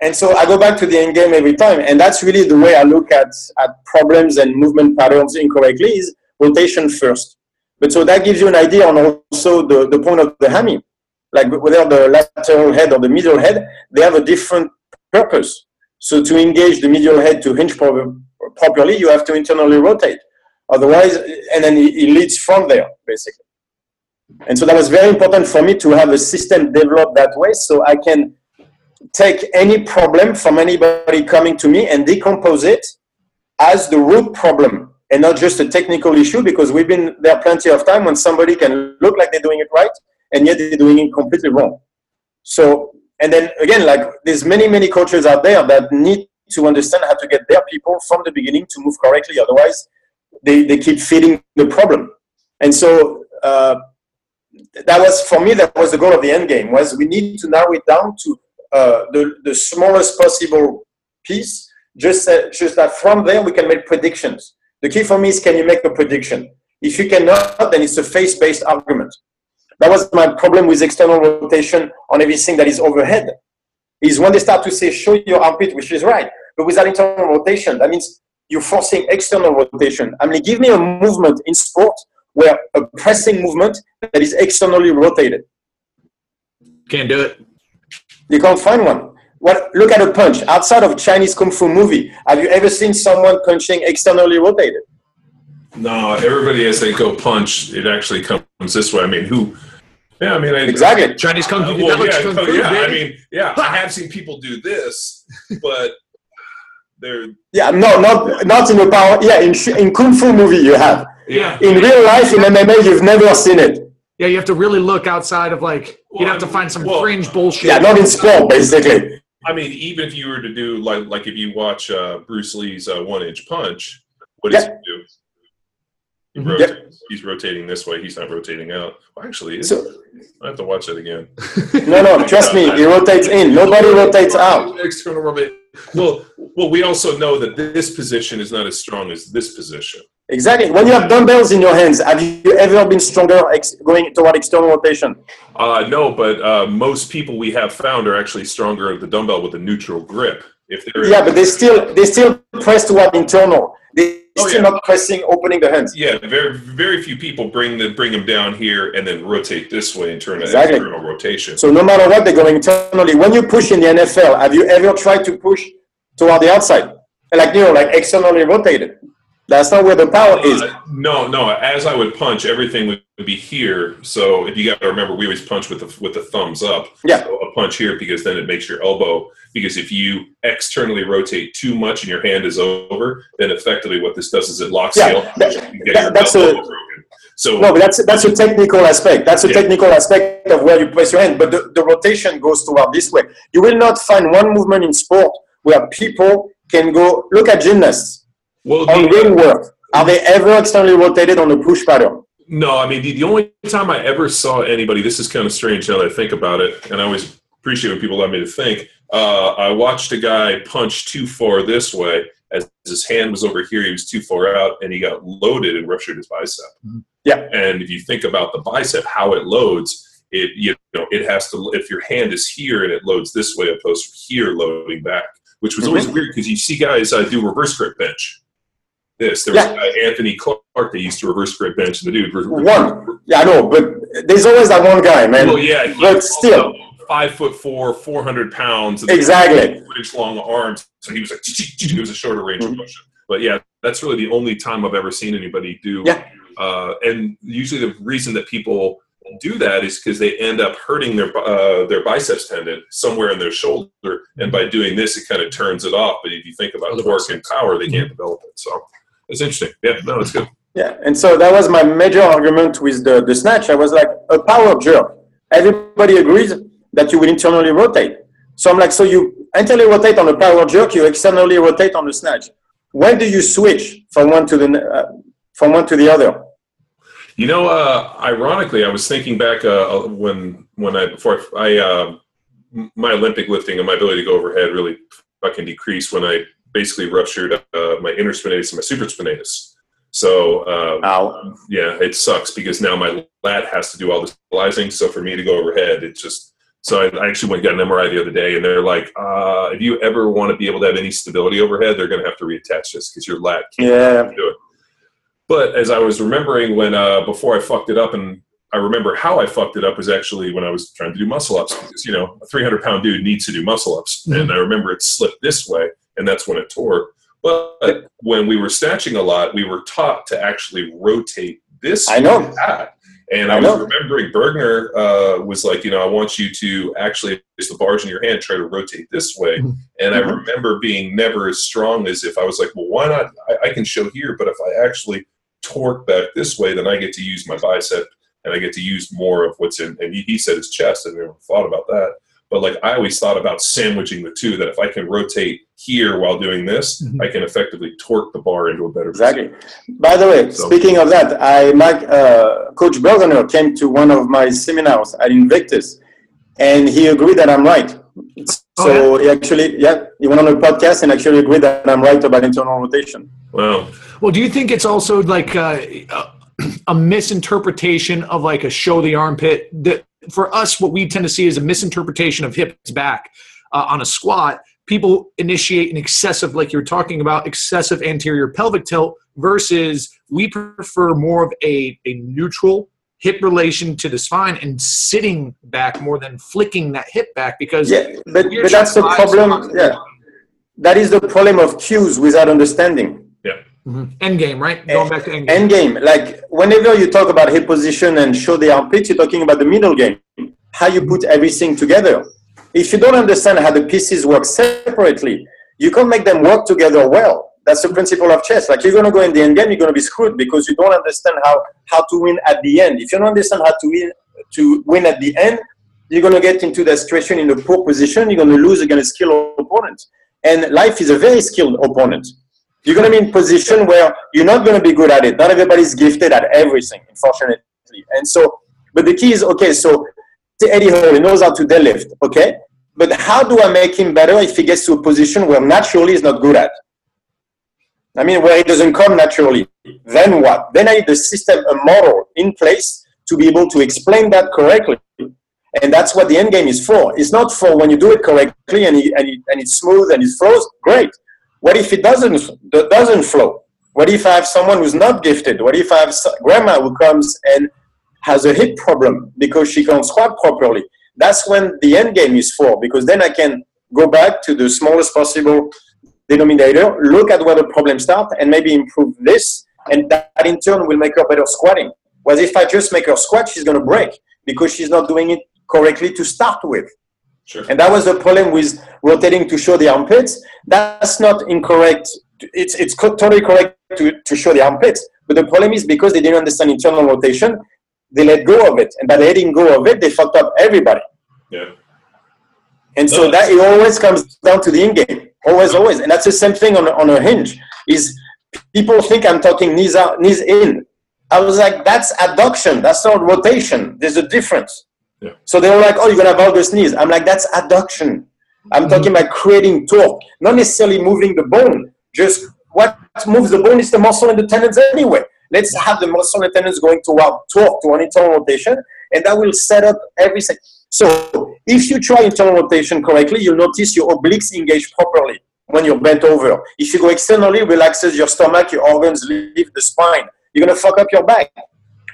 And so I go back to the end game every time. And that's really the way I look at, at problems and movement patterns incorrectly is rotation first. But so that gives you an idea on also the, the point of the hammy. Like whether the lateral head or the medial head, they have a different purpose. So to engage the medial head to hinge properly, you have to internally rotate. Otherwise, and then it leads from there, basically. And so that was very important for me to have a system developed that way so I can take any problem from anybody coming to me and decompose it as the root problem and not just a technical issue because we've been there plenty of time when somebody can look like they're doing it right and yet they're doing it completely wrong. So, and then again, like there's many, many coaches out there that need to understand how to get their people from the beginning to move correctly. Otherwise, they, they keep feeding the problem. And so, uh, that was for me that was the goal of the end game was we need to narrow it down to uh, the, the smallest possible piece, just, uh, just that from there we can make predictions. The key for me is can you make a prediction? If you cannot, then it's a face-based argument. That was my problem with external rotation on everything that is overhead. Is when they start to say show your armpit, which is right, but without internal rotation, that means you're forcing external rotation. I mean, give me a movement in sport where a pressing movement that is externally rotated. Can't do it. You can't find one. What, look at a punch. Outside of Chinese kung fu movie, have you ever seen someone punching externally rotated? No, everybody as they go punch, it actually comes this way. I mean, who? Yeah, I mean, I, exactly. Chinese kung fu. Uh, well, yeah, kung fu, yeah. I mean, yeah, I have seen people do this, but they're yeah, no, not not in the power. Yeah, in in kung fu movie you have. Yeah. In real life, in MMA, you've never seen it. Yeah, you have to really look outside of like you'd have to find some well, fringe bullshit. Yeah, not in sport, basically. I mean, even if you were to do like like if you watch uh, Bruce Lee's uh, One Inch Punch, what does Yep. he do? He rotates. He's rotating this way. He's not rotating out. Well, actually, So- I have to watch that again. No, no, trust me, he rotates in. Nobody rotates out. External rotate. Well, well, we also know that this position is not as strong as this position. Exactly. When you have dumbbells in your hands, have you ever been stronger ex- going toward external rotation? Uh, no, but uh, most people we have found are actually stronger at the dumbbell with a neutral grip. If they're Yeah, but they still they still press toward internal. They Oh, still yeah. not pressing, opening the hands. yeah, very very few people bring the bring them down here and then rotate this way and turn an Exactly. external rotation. So no matter what, they're going internally. When you push in the NFL, have you ever tried to push toward the outside, like you know, like externally rotated? That's not where the power is. Uh, no, no. As I would punch, everything would be here. So if you got to remember, we always punch with the with the thumbs up. Yeah. So a punch here because then it makes your elbow. Because if you externally rotate too much and your hand is over, then effectively what this does is it locks Yeah, the elbow. that- you that- that's a- broken. So No, but that's that's a technical aspect. That's a Yeah. technical aspect of where you place your hand. But the, the rotation goes toward this way. You will not find one movement in sport where people can go. Look at gymnasts well, on the- ring work. Are they ever externally rotated on a push pattern? No, I mean the, the only time I ever saw anybody. This is kind of strange now that I think about it, and I always appreciate when people let me to think. Uh, I watched a guy punch too far this way as his hand was over here. He was too far out, and he got loaded and ruptured his bicep. Yeah. And if you think about the bicep, how it loads, it you know it has to. If your hand is here and it loads this way, opposed to here loading back, which was always weird because you see guys uh, do reverse grip bench. This there was Yeah. a guy, Anthony Clark that used to reverse grip bench, and the dude One. Yeah, I know, but there's always that one guy, man. well, yeah, he but still. five foot four, four hundred pounds, and Exactly. four inch long arms. So he was like, it was a shorter range Mhm. of motion. But yeah, that's really the only time I've ever seen anybody do. Yeah. Uh, and usually the reason that people do that is because they end up hurting their uh, their biceps tendon somewhere in their shoulder, and by doing this, it kind of turns it off. But if you think about Oh, the torque and power, they Mm-hmm. can't develop it. So it's interesting. Yeah, no, it's good. Yeah, and so that was my major argument with the, the snatch. I was like, a power jerk. Everybody agrees that you will internally rotate. So I'm like, so you internally rotate on a power jerk, you externally rotate on the snatch. When do you switch from one to the uh, from one to the other? You know, uh, ironically, I was thinking back uh, when when I before I uh, my Olympic lifting and my ability to go overhead really fucking decreased when I basically ruptured uh, my infraspinatus and my supraspinatus. So uh, Ow. yeah, it sucks because now my lat has to do all this stabilizing. So for me to go overhead, it's just so I, I actually went and got an MRI the other day, and they're like, uh, if you ever want to be able to have any stability overhead, they're going to have to reattach this because your lat can't Yeah. do it. But as I was remembering when uh, before I fucked it up, and I remember how I fucked it up was actually when I was trying to do muscle ups because you know a 300 pound dude needs to do muscle ups, Mm-hmm. and I remember it slipped this way, and that's when it tore. But when we were snatching a lot, we were taught to actually rotate this. I know. That. And I I, was remembering Bergener uh, was like, you know, I want you to actually, as the bars in your hand, try to rotate this way. Mhm. And I Mhm. remember being never as strong as if I was like, well, why not? I, I can show here, but if I actually torque back this way, then I get to use my bicep and I get to use more of what's in. And he, he said his chest. I never thought about that. But like I always thought about sandwiching the two. That if I can rotate here while doing this, Mhm. I can effectively torque the bar into a better Exactly. By the way, So- speaking of that, I Mike, uh, Coach Bergener came to one of my seminars at Invictus, and he agreed that I'm right. Oh, So he actually, yeah, he went on a podcast and actually agreed that I'm right about internal rotation. Wow. Well, do you think it's also like uh, a, a misinterpretation of like a show the armpit? That for us, what we tend to see is a misinterpretation of hips back uh, on a squat. People initiate an excessive, like you're talking about, excessive anterior pelvic tilt versus we prefer more of a, a neutral hip relation to the spine and sitting back more than flicking that hip back because Yeah, but, but that's the problem. Yeah, that is the problem of cues without understanding. Mhm. End game, right? Going back to end game. End game, like whenever you talk about hip position and show the armpit, you're talking about the middle game, how you put everything together. If you don't understand how the pieces work separately, you can't make them work together well. That's the principle of chess. Like you're gonna go in the end game, you're gonna be screwed because you don't understand how how to win at the end. If you don't understand how to win to win at the end, you're gonna get into that situation in a poor position. You're gonna lose against a skilled opponent. And life is a very skilled opponent. You're going to be in position where you're not going to be good at it. Not everybody's gifted at everything, unfortunately. And so, but the key is okay. So, Eddie Hall, he knows how to deadlift, okay. But how do I make him better if he gets to a position where naturally he's not good at? I mean, where it doesn't come naturally. Then what? Then I need the system, a model in place to be able to explain that correctly. And that's what the end game is for. It's not for when you do it correctly and, it, and, it, and it's smooth and it flows. Great. What if it doesn't doesn't flow? What if I have someone who's not gifted? What if I have grandma who comes and has a hip problem because she can't squat properly? That's when the end game is for because then I can go back to the smallest possible denominator, look at where the problem starts, and maybe improve this, and that in turn will make her better squatting. Whereas if I just make her squat, she's going to break because she's not doing it correctly to start with. Sure. And that was the problem with rotating to show the armpits. That's not incorrect. It's, it's totally correct to, to show the armpits. But the problem is because they didn't understand internal rotation, they let go of it. And by letting go of it, they fucked up everybody. Yeah. And so that it always comes down to the end game. Always, always. And that's the same thing on, on a hinge. Is people think I'm talking knees out, knees in. I was like, that's adduction. That's not rotation. There's a difference. Yeah. So they were like, oh, you're gonna have valgus knees. I'm like, that's adduction. I'm mm-hmm. talking about creating torque, not necessarily moving the bone. Just what moves the bone is the muscle and the tendons anyway. Let's have the muscle and tendons going toward torque, to an internal rotation, and that will set up everything. So if you try internal rotation correctly, you'll notice your obliques engage properly when you're bent over. If you go externally, relaxes your stomach, your organs leave the spine. You're gonna fuck up your back.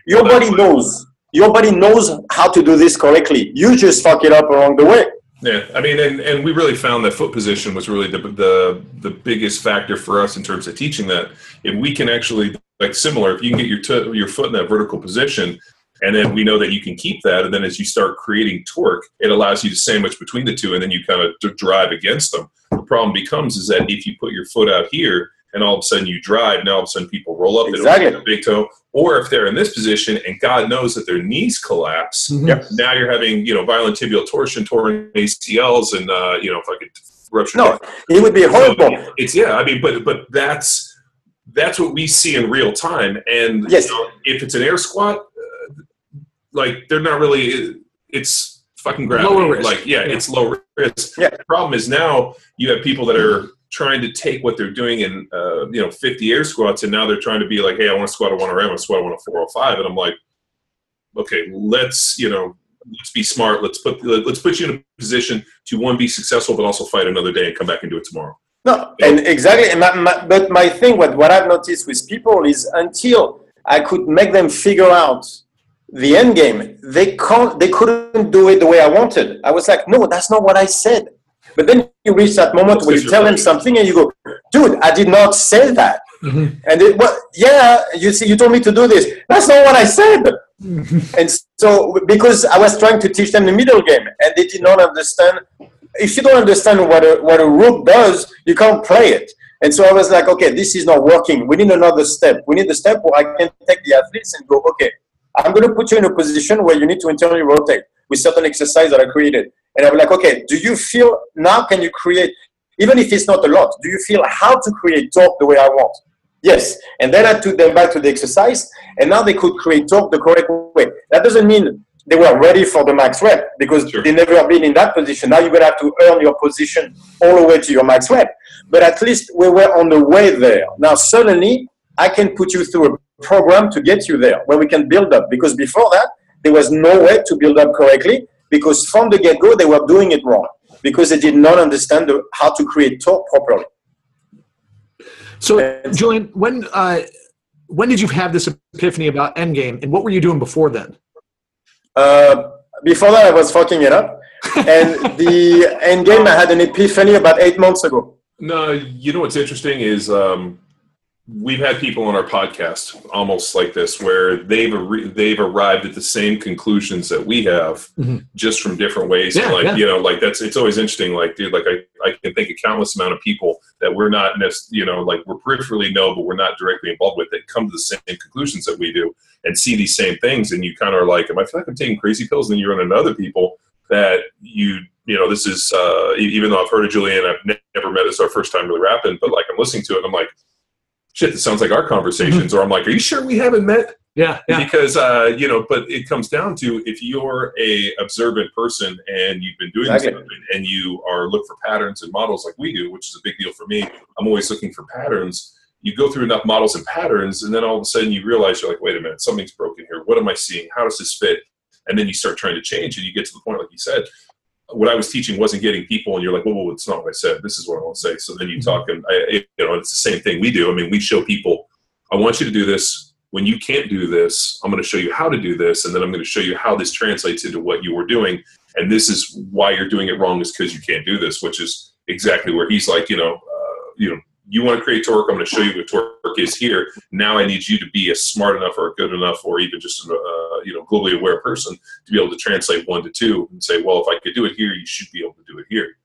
Your body knows. Your body knows how to do this correctly. You just fuck it up along the way. Yeah, I mean, and, and we really found that foot position was really the, the the biggest factor for us in terms of teaching that. If we can actually like similar, if you can get your your foot in that vertical position, and then we know that you can keep that, and then as you start creating torque, it allows you to sandwich between the two, and then you kind of drive against them. The problem becomes is that if you put your foot out here, and all of a sudden you drive, now all of a sudden people roll up, exactly. a big toe, or if they're in this position and God knows that their knees collapse, mm-hmm. now you're having you know violent tibial torsion, torn ACLs, and uh, you know if I could rupture. No, it would be horrible. So it's yeah, I mean, but but that's that's what we see in real time, and yes. You know, if it's an air squat, uh, like they're not really. It's fucking gravity. Lower risk. Like yeah, yeah. it's low risk. Yeah. The problem is now you have people that are trying to take what they're doing in uh, you know 50 air squats and now they're trying to be like hey i want to squat a 1 RM, i want to squat a 1 405 and i'm like okay let's you know let's be smart. Let's put let's put you in a position to one be successful but also fight another day and come back and do it tomorrow. No and exactly and my, my, but my thing what, what i've noticed with people is until i could make them figure out the end game they can't they couldn't do it the way i wanted. I was like no that's not what i said but then you reach that moment where you tell them something and you go, dude, I did not say that. Mm-hmm. And it, well, yeah, you see, you told me to do this. That's not what I said. Mm-hmm. and so, because I was trying to teach them the middle game and they did not understand. If you don't understand what a, what a rook does, you can't play it. And so I was like, okay, this is not working. We need another step. We need a step where I can take the athletes and go, okay, I'm going to put you in a position where you need to internally rotate with certain exercise that I created. And I'm like, okay, do you feel now can you create, even if it's not a lot, do you feel how to create torque the way I want? Yes. And then I took them back to the exercise, and now they could create torque the correct way. That doesn't mean they were ready for the max rep because sure. they never been in that position. Now you're gonna have to earn your position all the way to your max rep. But at least we were on the way there. Now suddenly I can put you through a program to get you there where we can build up. Because before that, there was no way to build up correctly because from the get-go they were doing it wrong because they did not understand the, how to create torque properly. So, Julian, when uh, when did you have this epiphany about Endgame, and what were you doing before then? Uh, before that, I was fucking it up, and the Endgame I had an epiphany about eight months ago. No, you know what's interesting is um, we've had people on our podcast almost like this where they've they've arrived at the same conclusions that we have mm-hmm. just from different ways yeah, like yeah. you know like that's it's always interesting like dude like I, I can think of countless amount of people that we're not you know like we're peripherally know but we're not directly involved with that come to the same conclusions that we do and see these same things and you kind of are like am I feel like I'm taking crazy pills and then you run into other people that you you know this is uh, even though I've heard of Julian I've never met us our first time really rapping but like I'm listening to it I'm like shit, this sounds like our conversations. Mm-hmm. Or I'm like, are you sure we haven't met? Yeah, yeah. Because uh, you know, but it comes down to if you're a observant person and you've been doing Exactly. something and you are look for patterns and models like we do, which is a big deal for me. I'm always looking for patterns. you go through enough models and patterns, and then all of a sudden you realize you're like, wait a minute, something's broken here. What am I seeing? How does this fit? And then you start trying to change, and you get to the point, like you said, what I was teaching wasn't getting people, and you're like, well, well it's not what I said. This is what I want to say. So then you Mm-hmm. talk, and I, you know, it's the same thing we do. I mean, we show people, I want you to do this. When you can't do this, I'm going to show you how to do this, and then I'm going to show you how this translates into what you were doing. And this is why you're doing it wrong, is because you can't do this, which is exactly where he's like, you know, uh, you know, you want to create torque. I'm going to show you what torque is here. Now I need you to be a smart enough or good enough, or even just a uh, you know globally aware person to be able to translate one to two and say, well, if I could do it here, you should be able to do it here.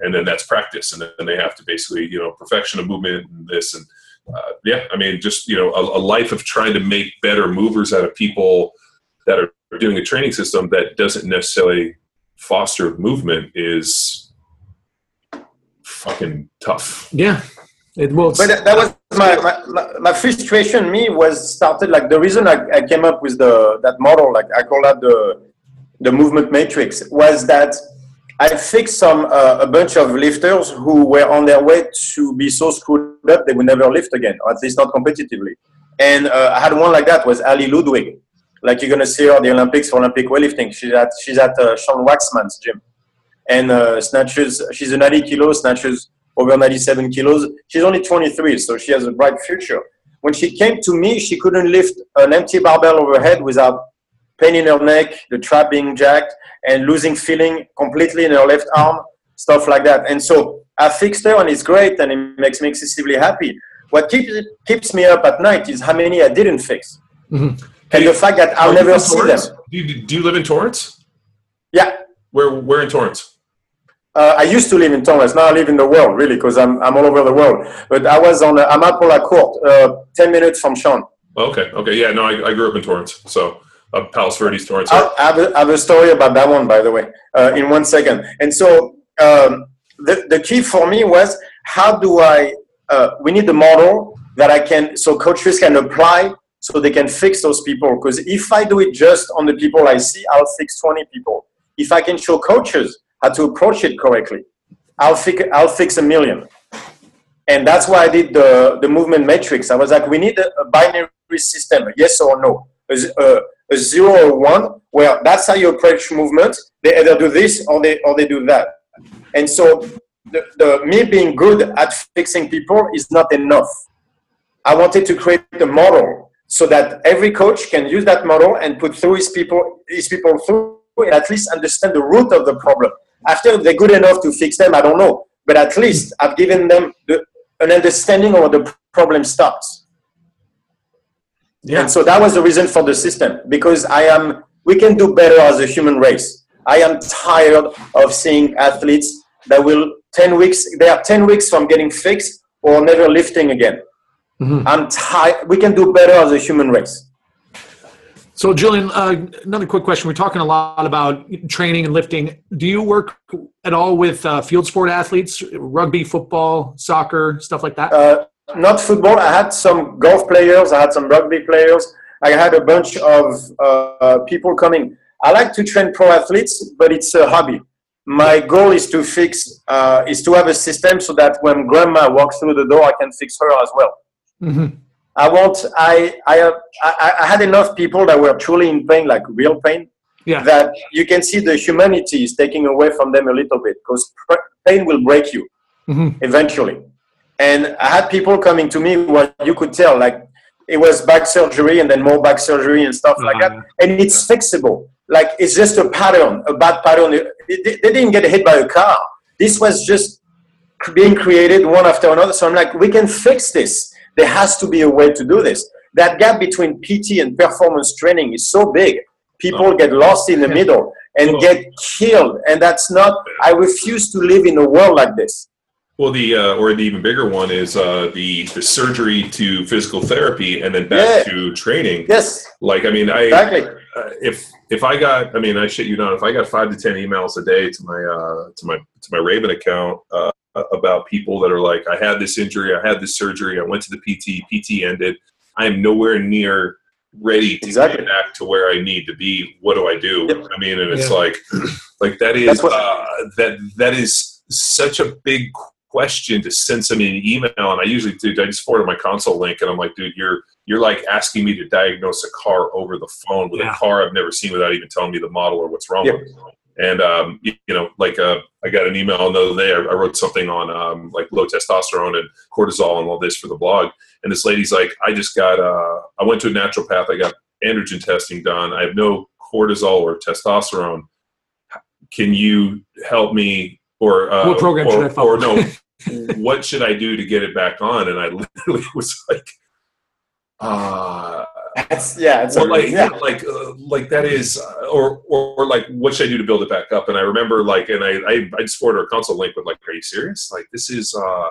And then that's practice, and then they have to basically you know perfection of movement and this and uh, yeah, I mean just you know a, a life of trying to make better movers out of people that are doing a training system that doesn't necessarily foster movement is fucking tough. Yeah. It will. But that, was my, my, my, my frustration. Me was started like the reason I, I came up with the that model, like I call that the the movement matrix, was that I fixed some uh, a bunch of lifters who were on their way to be so screwed up they would never lift again, or at least not competitively. And uh, I had one like that was Ali Ludwig, like you're gonna see her at the Olympics for Olympic weightlifting. She's at she's at uh, Sean Waxman's gym, and uh, snatches. She's a 90 kilo snatches over 97 kilos. She's only 23, so she has a bright future. When she came to me, she couldn't lift an empty barbell overhead without pain in her neck, the trap being jacked, and losing feeling completely in her left arm, stuff like that. And so I fixed her, and it's great, and it makes me excessively happy. What keeps keeps me up at night is how many I didn't fix, Mhm. and the fact that I'll never see them. Do you, do you live in Torrance? Yeah, Where where in Torrance? Uh, I used to live in Torrance. Now I live in the world, really, because I'm, I'm all over the world. But I was on, uh, Paula Court, uh, 10 minutes from Sean. Okay, okay, yeah, no, I, I grew up in Torrance, so uh, Palos Verdes, Torrance. I, I, have a, I have a story about that one, by the way, uh, in one second. And so um, the, the key for me was how do I, uh, we need the model that I can, so coaches can apply so they can fix those people. Because if I do it just on the people I see, I'll fix 20 people. If I can show coaches how to approach it correctly, I'll fix, I'll fix a million. And that's why I did the, the movement matrix. I was like, we need a, a binary system, a yes or no, a zero or one, where that's how you approach movement. They either do this or they or they do that. And so the, the me being good at fixing people is not enough. I wanted to create a model so that every coach can use that model and put through his people his people through and at least understand the root of the problem. After they're good enough to fix them, I don't know. But at least I've given them the, an understanding of where the problem starts. Yeah. And so that was the reason for the system because I am, we can do better as a human race. I am tired of seeing athletes that will 10 weeks, they are 10 weeks from getting fixed or never lifting again. Mhm. I'm tired. We can do better as a human race. So, Julian, uh, another quick question. We're talking a lot about training and lifting. Do you work at all with uh, field sport athletes, rugby, football, soccer, stuff like that? Uh, not football. I had some golf players. I had some rugby players. I had a bunch of uh, people coming. I like to train pro athletes, but it's a hobby. My goal is to fix, uh, is to have a system so that when grandma walks through the door, I can fix her as well. Mhm. I want. I I, have, I I had enough people that were truly in pain, like real pain, Yeah. that you can see the humanity is taking away from them a little bit because pain will break you Mhm. eventually. And I had people coming to me where you could tell, like it was back surgery and then more back surgery and stuff like that. And it's fixable. Like it's just a pattern, a bad pattern. They, they didn't get hit by a car. This was just being created one after another. So I'm like, we can fix this. There has to be a way to do this. That gap between PT and performance training is so big. People get lost in the middle and get killed. And that's not, I refuse to live in a world like this. Well, the uh, or the even bigger one is uh, the the surgery to physical therapy and then back Yeah. to training. Yes, Like, I mean, I exactly. uh, if if I got, I mean, I shit you not, if I got five to ten emails a day to my uh, to my to my Raven account uh, about people that are like, I had this injury, I had this surgery, I went to the PT, PT ended, I am nowhere near ready to Exactly. get back to where I need to be. What do I do? Yep. I mean, and it's Yeah. like, like that is That's what- uh, that that is such a big question to send somebody an email, and I usually do. I just forward my console link, and I'm like, dude, you're you're like asking me to diagnose a car over the phone with Yeah. a car I've never seen without even telling me the model or what's wrong Yep. with it. And um, you, you know, like uh, I got an email the other day. I, I wrote something on um, like low testosterone and cortisol and all this for the blog. And this lady's like, I just got, uh, I went to a naturopath. I got androgen testing done. I have no cortisol or testosterone. Can you help me? Or uh, What program or, should I follow? Or no, what should I do to get it back on? And I literally was like, uh, That's, yeah, it's a, like yeah. like uh, like that is uh, or, or or like what should I do to build it back up? And I remember like and I I, I just forwarded her a console link with like, are you serious? Like this is uh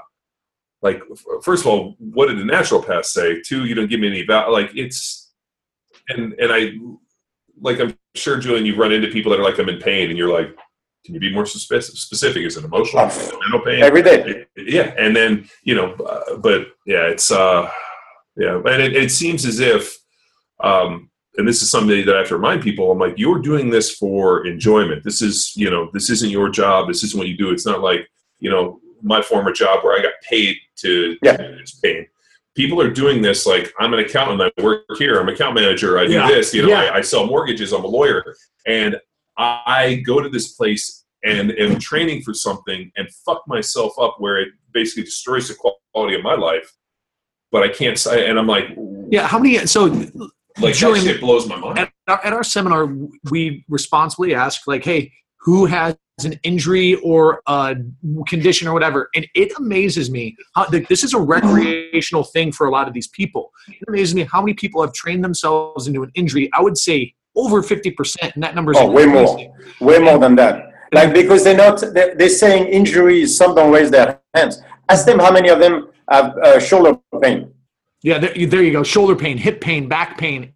like first of all, what did the naturopath say? Two, you don't give me any val like it's and and I like I'm sure Julian, you've run into people that are like I'm in pain and you're like, can you be more specific? Is it emotional? It mental pain? Every day. yeah and then you know uh, but yeah it's uh yeah and it, it seems as if um and this is something that i have to remind people i'm like you're doing this for enjoyment this is you know this isn't your job this isn't what you do it's not like you know my former job where i got paid to Yeah. to do this pain people are doing this like i'm an accountant i work here i'm an account manager i do Yeah. this you know Yeah. I, I sell mortgages i'm a lawyer and I go to this place and am training for something and fuck myself up where it basically destroys the quality of my life. But I can't say, and I'm like, Yeah, how many? So like Julian- that shit blows my mind. at our, at our seminar, we responsibly ask, like, hey, who has an injury or a condition or whatever? And it amazes me how like, this is a recreational thing for a lot of these people. It amazes me how many people have trained themselves into an injury. I would say over 50%, and that number is Oh, way more. way more than that. Like because they're not, they're, they're saying injuries. Some don't raise their hands. Ask them how many of them have uh, shoulder pain. Yeah, there, you- there you go. Shoulder pain, hip pain, back pain.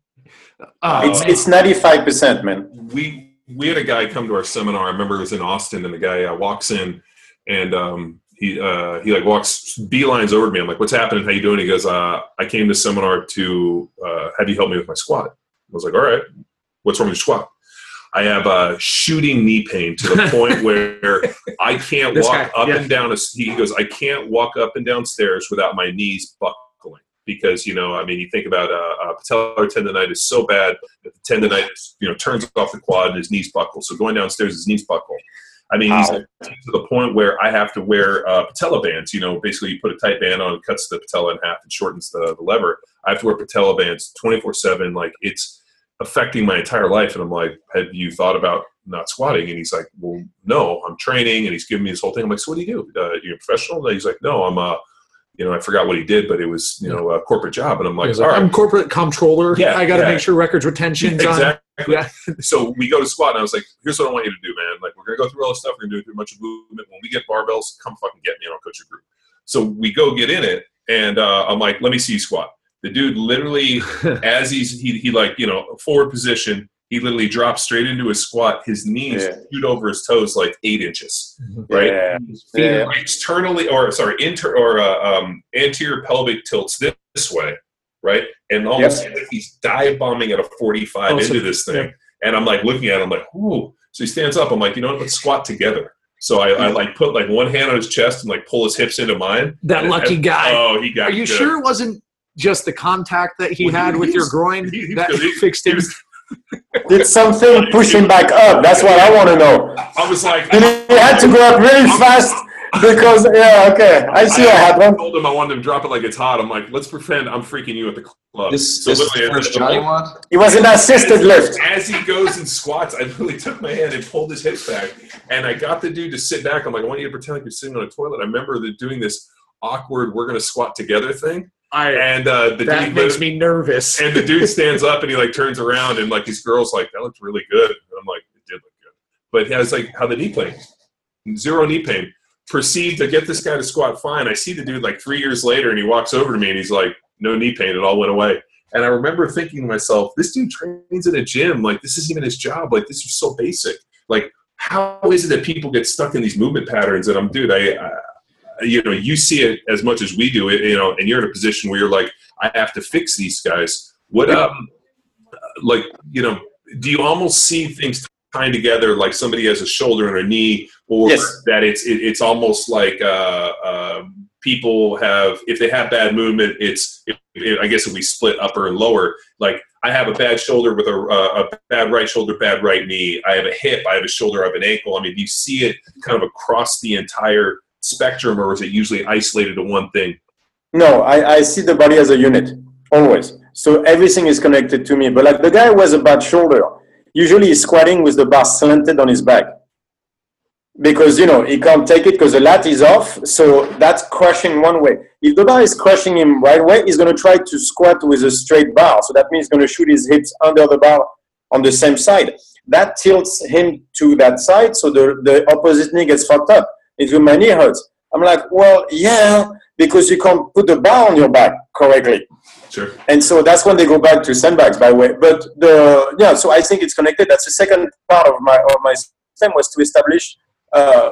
Uh, It's it's ninety five percent, man. we we had a guy come to our seminar. I remember it was in Austin, and the guy uh, walks in, and um, he uh, he like walks beelines over to me. I'm like, "What's happening? How you doing?" He goes, uh, "I came to seminar to uh, have you help me with my squat." I was like, "All right, what's wrong with your squat?" I have uh, shooting knee pain to the point where I can't walk guy, up yeah. and down. A, he goes, "I can't walk up and down stairs without my knees buckling." Because you know, I mean, you think about uh, uh, patellar tendonitis so bad that the tendonitis, you know, turns off the quad and his knees buckle. So going downstairs, his knees buckle. I mean, he's to the point where I have to wear uh, patella bands. You know, basically you put a tight band on, it cuts the patella in half, and shortens the, the lever. I have to wear patella bands 24 seven. Like it's affecting my entire life. And I'm like, have you thought about not squatting? And he's like, well, no, I'm training. And he's giving me this whole thing. I'm like, so what do you do? Uh, you're a professional? And he's like, no, I'm a, you know, I forgot what he did, but it was, you know, a corporate job. And I'm like, like, right. I'm corporate comptroller. Yeah, I got to yeah. make sure records retention's on. Exactly. Yeah. so we go to squat, and I was like, "Here's what I want you to do, man. Like, we're gonna go through all this stuff. We're gonna do a bunch of movement. When we get barbells, come fucking get me, and I'll coach your group." So we go get in it, and uh, I'm like, "Let me see you squat." The dude literally, as he's he, he like you know forward position, he literally drops straight into his squat. His knees Yeah. shoot over his toes like eight inches, right? Yeah. His feet are- Yeah. externally or sorry inter or uh, um, anterior pelvic tilts this, this way right and almost Yep. like he's dive bombing at a 45 Oh, so- into this thing and i'm like looking at him like ooh so he stands up i'm like you know what let's squat together so I, I like put like one hand on his chest and like pull his hips into mine That And- lucky and- guy. oh he got Are you good. sure it wasn't just the contact that he Well, had he with your was- groin he- he- that he- fixed he him? was- Did something push him back up? That's what I want to know. i was like Did he had to go up really fast because yeah, okay, I see I, what happened. I told him I wanted him to drop it like it's hot. I'm like, let's pretend I'm freaking you at the club. This, So this is the literally, first the- job you want? It was an assisted lift. As he goes and squats, I literally took my hand and pulled his hips back, and I got the dude to sit back. I'm like, I want you to pretend like you're sitting on a toilet. I remember the, doing this awkward "we're gonna squat together" thing, I, and uh, the that dude makes me nervous. and the dude stands up and he like turns around and like his girl's like, "That looked really good." And I'm like, "It did look good," but he has like how the knee pain, zero knee pain. Proceed to get this guy to squat fine. I see the dude like three years later, and he walks over to me and he's like, "No knee pain. It all went away." And I remember thinking to myself, this dude trains in a gym. Like, this isn't even his job. Like, this is so basic. Like, how is it that people get stuck in these movement patterns? And I'm, dude, I, I you know, you see it as much as we do it, you know, and you're in a position where you're like, I have to fix these guys. What, um, like, you know, do you almost see things tying together like somebody has a shoulder and a knee, or Yes. that it's it, it's almost like uh, uh, people have if they have bad movement, it's if, if- I guess if we split upper and lower, like I have a bad shoulder with a, a, a bad right shoulder, bad right knee. I have a hip, I have a shoulder, I have an ankle. I mean, do you see it kind of across the entire spectrum, or is it usually isolated to one thing? No, I, I see the body as a unit always. So everything is connected to me. But like the guy who has a bad shoulder, usually he's squatting with the bar slanted on his back because you know he can't take it because the lat is off. So that's crushing one way. If the bar is crushing him right way, he's going to try to squat with a straight bar. So that means he's going to shoot his hips under the bar on the same side. That tilts him to that side, so the, the opposite knee gets fucked up. My knee hurts. I'm like, well, yeah, because you can't put the bar on your back correctly. Sure. And so that's when they go back to sandbags, by the way. But the yeah, so I think it's connected. That's the second part of my of my system was to establish uh,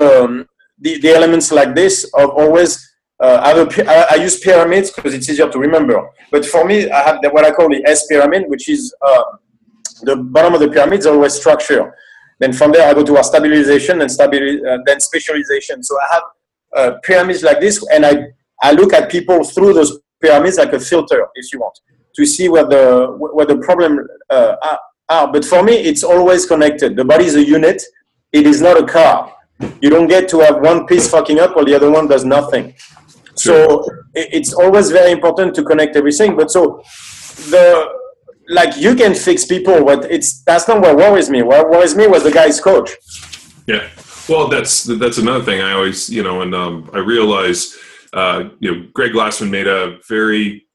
um, the the elements like this of always. Uh, I, have I, I use pyramids because it's easier to remember. But for me, I have the, what I call the S pyramid, which is uh, the bottom of the pyramid is always structure. Then from there, I go to our stabilization and uh, then specialization. So I have uh, pyramids like this, and I I look at people through those pyramids like a filter, if you want, to see where the where the problem uh, are- are. But for me, it's always connected. The body is a unit. It is not a car. You don't get to have one piece fucking up while the other one does nothing. So it's always very important to connect everything. But so the like you can fix people, but it's that's not what worries me. What worries me was the guy's coach. Yeah. Well, that's that's another thing. I always, you know, and um, I realize, uh, you know, Greg Glassman made a very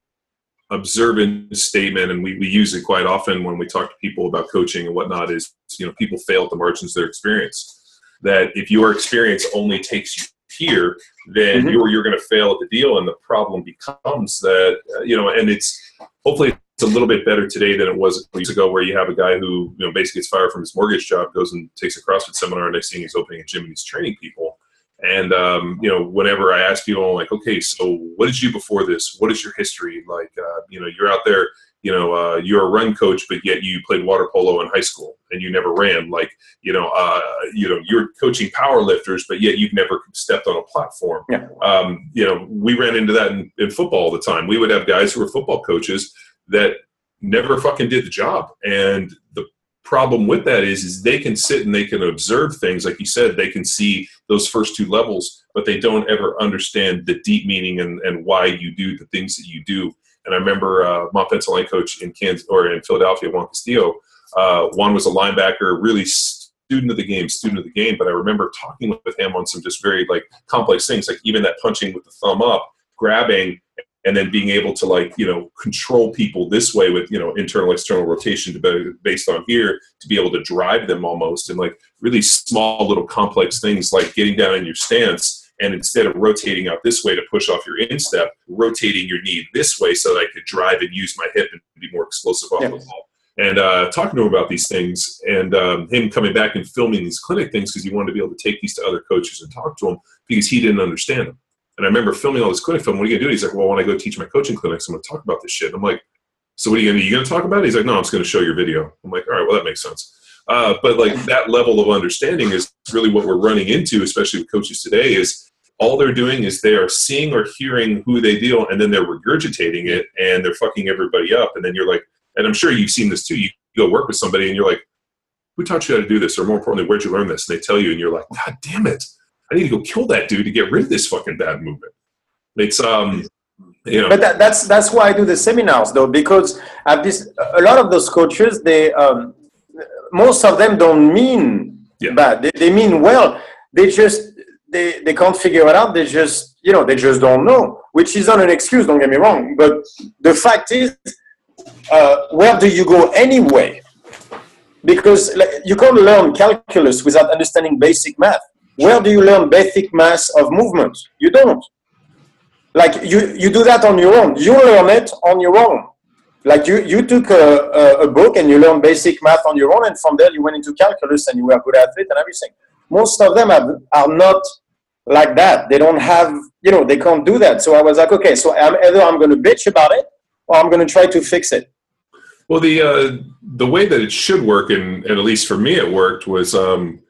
observant statement, and we, we use it quite often when we talk to people about coaching and whatnot. Is you know, people fail at the margins of their experience. That if your experience only takes you here, then Mhm. you're you're going to fail at the deal, and the problem becomes that uh, you know, and it's hopefully it's a little bit better today than it was years ago, where you have a guy who you know basically gets fired from his mortgage job, goes and takes a CrossFit seminar, and next thing he's opening a gym and he's training people. And um, you know, whenever I ask people, I'm like, okay, so what did you do before this? What is your history? Like, uh, you know, you're out there, you know, uh, you're a run coach, but yet you played water polo in high school and you never ran. Like, you know, uh, you know, you're coaching power lifters, but yet you've never stepped on a platform. Yeah. Um, you know, we ran into that in, in football all the time. We would have guys who were football coaches that never fucking did the job. And the problem with that is, is they can sit and they can observe things. Like you said, they can see those first two levels, but they don't ever understand the deep meaning and, and why you do the things that you do. And I remember uh, my offensive line coach in Kansas or in Philadelphia, Juan Castillo. Uh, Juan was a linebacker, really student of the game, student of the game. But I remember talking with him on some just very like complex things, like even that punching with the thumb up, grabbing, and then being able to like you know control people this way with you know internal external rotation to be based on here to be able to drive them almost and like really small little complex things like getting down in your stance and instead of rotating out this way to push off your instep rotating your knee this way so that i could drive and use my hip and be more explosive off the ball. And uh, talking to him about these things and um, him coming back and filming these clinic things because he wanted to be able to take these to other coaches and talk to them because he didn't understand them and I remember filming all this clinic film. What are you gonna do? He's like, Well, when I go teach my coaching clinics, I'm gonna talk about this shit. And I'm like, So what are you gonna do? You gonna talk about it? He's like, No, I'm just gonna show your video. I'm like, All right, well that makes sense. Uh, but like that level of understanding is really what we're running into, especially with coaches today, is all they're doing is they are seeing or hearing who they deal and then they're regurgitating it and they're fucking everybody up. And then you're like, and I'm sure you've seen this too. You go work with somebody and you're like, who taught you how to do this? Or more importantly, where'd you learn this? And they tell you, and you're like, God damn it. I need to go kill that dude to get rid of this fucking bad movement. It's um, you know, But that, that's that's why I do the seminars though, because at this a lot of those coaches they um, most of them don't mean Yeah. bad. They, they mean well. They just they they can't figure it out. They just you know they just don't know, which is not an excuse. Don't get me wrong, but the fact is, uh, where do you go anyway? Because like, you can't learn calculus without understanding basic math. Where do you learn basic math of movement? You don't. Like you you do that on your own. You learn it on your own. Like you you took a, a, a book and you learned basic math on your own and from there you went into calculus and you were a good athlete and everything. Most of them have, are not like that. They don't have you know they can't do that. So i was like okay so I'm, either i'm going to bitch about it or i'm going to try to fix it. Well, the uh, the way that it should work, and, and at least for me, it worked was um,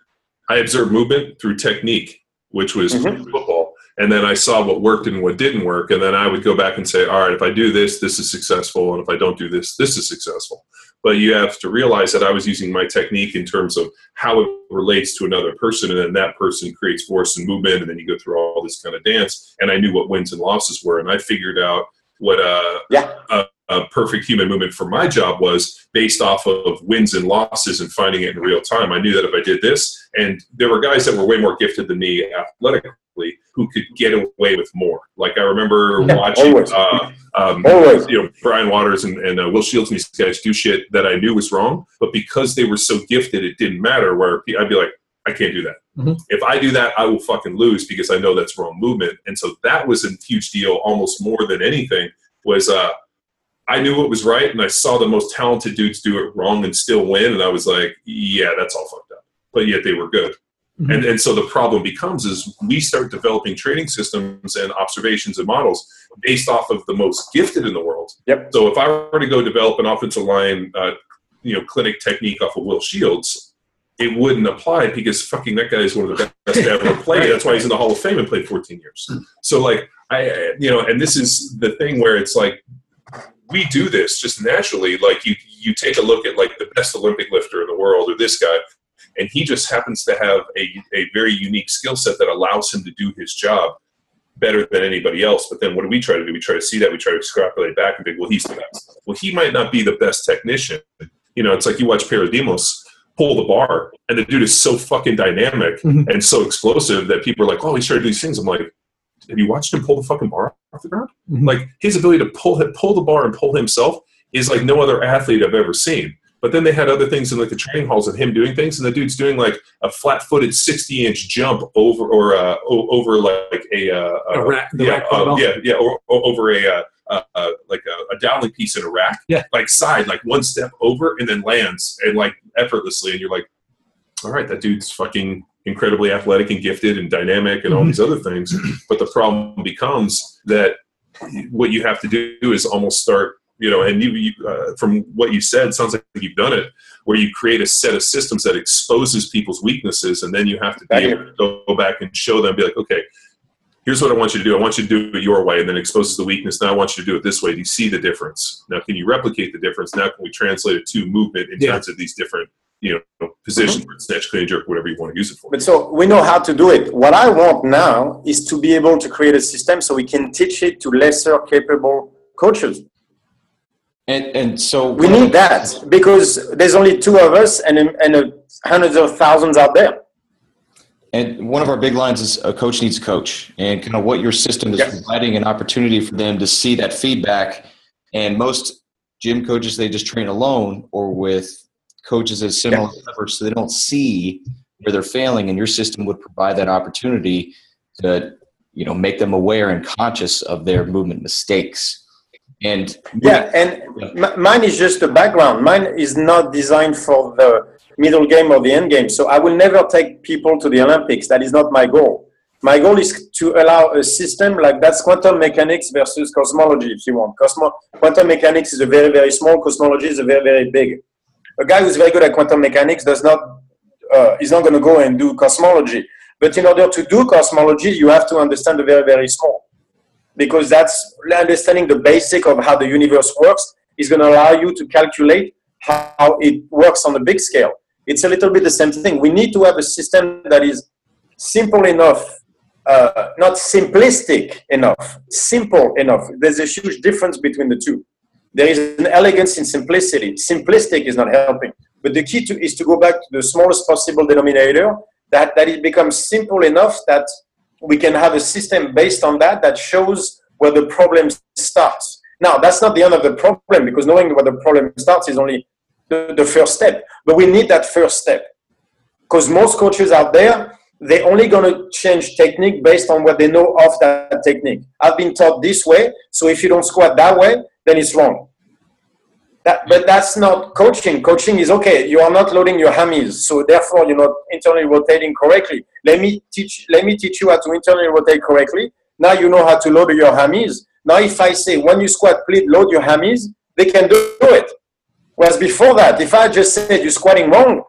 I observed movement through technique, which was Mhm. football, and then I saw what worked and what didn't work, and then I would go back and say, all right, if I do this, this is successful, and if I don't do this, this is successful. But you have to realize that I was using my technique in terms of how it relates to another person, and then that person creates force and movement, and then you go through all this kind of dance. And I knew what wins and losses were, and I figured out what uh, Yeah. a, a perfect human movement for my job was based off of wins and losses and finding it in real time. I knew that if I did this, and there were guys that were way more gifted than me athletically who could get away with more. Like I remember Yeah, watching. always. Uh, um, Always. you know Brian Waters and, and uh, Will Shields and these guys do shit that I knew was wrong, but because they were so gifted, it didn't matter. Where I'd be like, I can't do that. Mhm. If I do that, I will fucking lose because I know that's wrong movement. And so that was a huge deal, almost more than anything. Was uh, I knew what was right, and I saw the most talented dudes do it wrong and still win, and I was like, yeah, that's all fucked up. But yet they were good. Mhm. And, and so the problem becomes is we start developing training systems and observations and models based off of the most gifted in the world. Yep. So if I were to go develop an offensive line, uh, you know, clinic technique off of Will Shields, it wouldn't apply because fucking that guy is one of the best to ever play. That's why he's in the Hall of Fame and played 14 years. So like I- you know, and this is the thing where it's like we do this just naturally. Like you, you take a look at like the best Olympic lifter in the world or this guy, and he just happens to have a, a very unique skill set that allows him to do his job better than anybody else. But then what do we try to do? We try to see that, we try to extrapolate back and think, well, he's the best. Well, he might not be the best technician. You know, it's like you watch Pyrros Dimas pull the bar, and the dude is so fucking dynamic Mhm. and so explosive that people are like, oh, he's trying to do these things. I'm like, have you watched him pull the fucking bar off the ground? Mhm. Like his ability to pull pull the bar and pull himself is like no other athlete I've ever seen. But then they had other things in like the training halls of him doing things, and the dude's doing like a flat-footed sixty-inch jump over or uh, over like a, uh, A uh, rack- the yeah, rack uh, yeah, yeah, or, or over a uh, uh, like a, a dowling piece in a rack, Yeah. like side, like one step over and then lands and like effortlessly, and you're like, all right, that dude's fucking incredibly athletic and gifted and dynamic and all Mhm. these other things. But the problem becomes that what you have to do is almost start, you know, and you, you uh, from what you said, sounds like you've done it, where you create a set of systems that exposes people's weaknesses, and then you have to be able to go back and show them, be like, okay, here's what I want you to do. I want you to do it your way, and then exposes the weakness. Now I want you to do it this way. Do you see the difference? Now, can you replicate the difference? Now, can we translate it to movement in Yeah. terms of these different, you know, positions, snatch, clean, jerk, whatever you want to use it for? But so we know how to do it. What I want now is to be able to create a system so we can teach it to lesser capable coaches. And and so We need that because there's only two of us and, and uh, hundreds of thousands out there. And one of our big lines is a coach needs a coach, and kind of what your system is Yes. providing an opportunity for them to see that feedback. And most gym coaches, they just train alone or with coaches at similar levels, so they don't see where they're failing. And your system would provide that opportunity to, you know, make them aware and conscious of their movement mistakes. And Yeah, and m- mine is just a background. Mine is not designed for the middle game or the end game. So I will never take people to the Olympics. That is not my goal. My goal is to allow a system like that's quantum mechanics versus cosmology, if you want. Cosmo- quantum mechanics is a very, very small. Cosmology is a very, very big. A guy who's very good at quantum mechanics does not uh, is not going to go and do cosmology. But in order to do cosmology, you have to understand the very, very small because that's understanding the basic of how the universe works is going to allow you to calculate how it works on a big scale. It's a little bit the same thing. We need to have a system that is simple enough, uh, not simplistic enough, simple enough. There's a huge difference between the two. There is an elegance in simplicity. Simplistic is not helping. But the key to, is to go back to the smallest possible denominator, that, that it becomes simple enough that we can have a system based on that that shows where the problem starts. Now, that's not the end of the problem because knowing where the problem starts is only the, the first step. But we need that first step because most coaches out there, they're only going to change technique based on what they know of that technique. I've been taught this way, so if you don't squat that way, then it's wrong. That, but that's not coaching. Coaching is okay. You are not loading your hammies, so therefore you're not internally rotating correctly. Let me teach. Let me teach you how to internally rotate correctly. Now you know how to load your hammies. Now, if I say when you squat, please load your hammies, they can do it. Whereas before that, if I just said you're squatting wrong,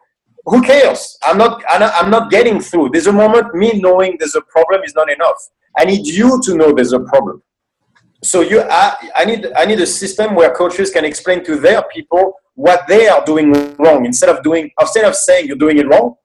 who cares? I'm not, I'm not getting through. There's a moment, me knowing there's a problem is not enough. I need you to know there's a problem. So you, I, I need, I need a system where coaches can explain to their people what they are doing wrong instead of doing, instead of saying you're doing it wrong.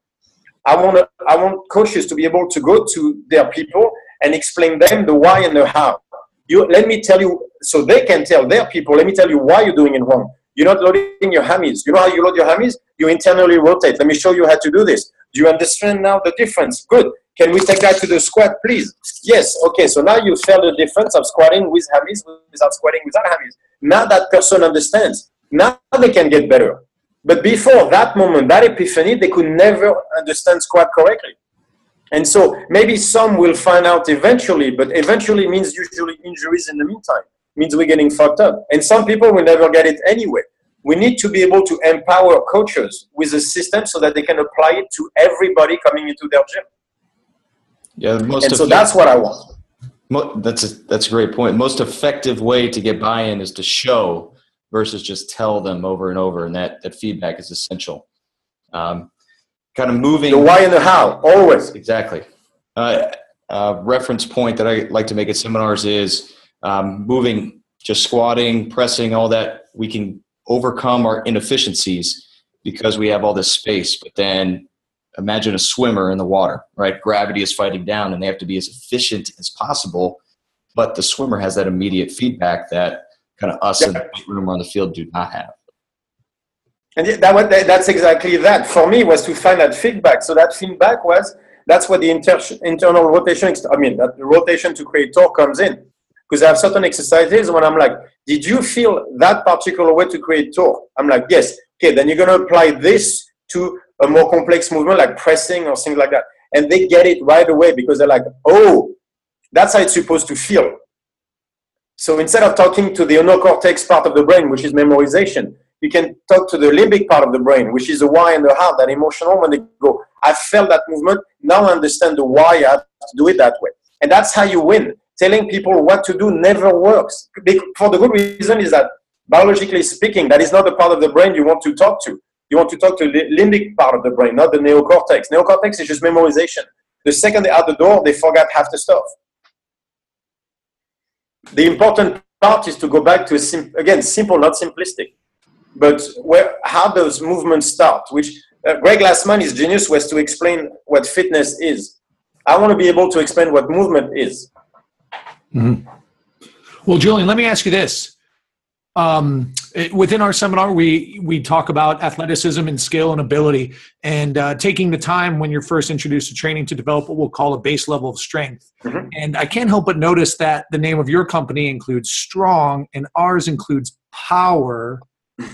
I want, I want coaches to be able to go to their people and explain them the why and the how. You, let me tell you, so they can tell their people, let me tell you why you're doing it wrong. You're not loading your hammies. You know how you load your hammies? You internally rotate. Let me show you how to do this. Do you understand now the difference? Good. Can we take that to the squat, please? Yes. Okay. So now you feel the difference of squatting with hammies without squatting without hammies. Now that person understands. Now they can get better. But before that moment, that epiphany, they could never understand squat correctly. And so maybe some will find out eventually, but eventually means usually injuries in the meantime means we're getting fucked up. And some people will never get it anyway. We need to be able to empower coaches with a system so that they can apply it to everybody coming into their gym. Yeah, most and so that's what I want. That's a, that's a great point. Most effective way to get buy-in is to show versus just tell them over and over, and that that feedback is essential. Um, kind of moving the why and the how always exactly. Uh, uh, reference point that I like to make at seminars is um, moving, just squatting, pressing, all that, we can overcome our inefficiencies because we have all this space. But then imagine a swimmer in the water, right? Gravity is fighting down and they have to be as efficient as possible. But the swimmer has that immediate feedback that kind of us yeah. in the room on the field do not have. And that, that's exactly that. For me, was to find that feedback. So that feedback was that's what the inter, internal rotation. I mean, that the rotation to create torque comes in because I have certain exercises when I'm like, did you feel that particular way to create torque? I'm like, yes. Okay, then you're going to apply this to a more complex movement like pressing or things like that. And they get it right away because they're like, oh, that's how it's supposed to feel. So instead of talking to the cortex part of the brain, which is memorization, you can talk to the limbic part of the brain, which is the why and the how, that emotional when they go, I felt that movement, now I understand the why I have to do it that way. And that's how you win telling people what to do never works. For the good reason is that biologically speaking, that is not the part of the brain you want to talk to. You want to talk to the limbic part of the brain, not the neocortex. Neocortex is just memorization. The second they're out the door, they forget half the stuff. The important part is to go back to, sim- again, simple, not simplistic. But where, how does movement start? Which uh, Greg his genius was to explain what fitness is. I want to be able to explain what movement is. Mm-hmm. Well, Julian, let me ask you this. Um, within our seminar, we we talk about athleticism and skill and ability, and uh, taking the time when you're first introduced to training to develop what we'll call a base level of strength. Mm-hmm. And I can't help but notice that the name of your company includes strong, and ours includes power.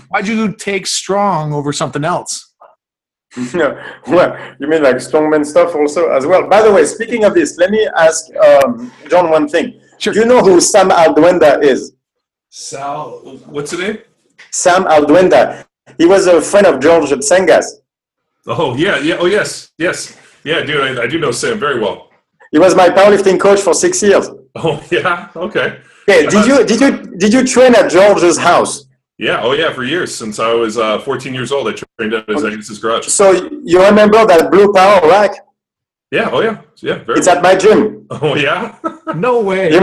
Why'd you take strong over something else? yeah, well, you mean like strongman stuff also as well. By the way, speaking of this, let me ask um, John one thing. Sure. Do you know who Sam Alduenda is? Sal, what's the name? Sam Alduenda. He was a friend of George Zangas. Oh yeah, yeah. Oh yes, yes, yeah, dude. I, I do know Sam very well. He was my powerlifting coach for six years. Oh yeah, okay. Okay, did you did you did you train at George's house? Yeah, oh yeah, for years since I was uh, 14 years old, I trained at his, okay. garage. So you remember that blue power rack? Yeah. Oh, yeah. Yeah. it's well. at my gym. Oh, yeah. no way. You,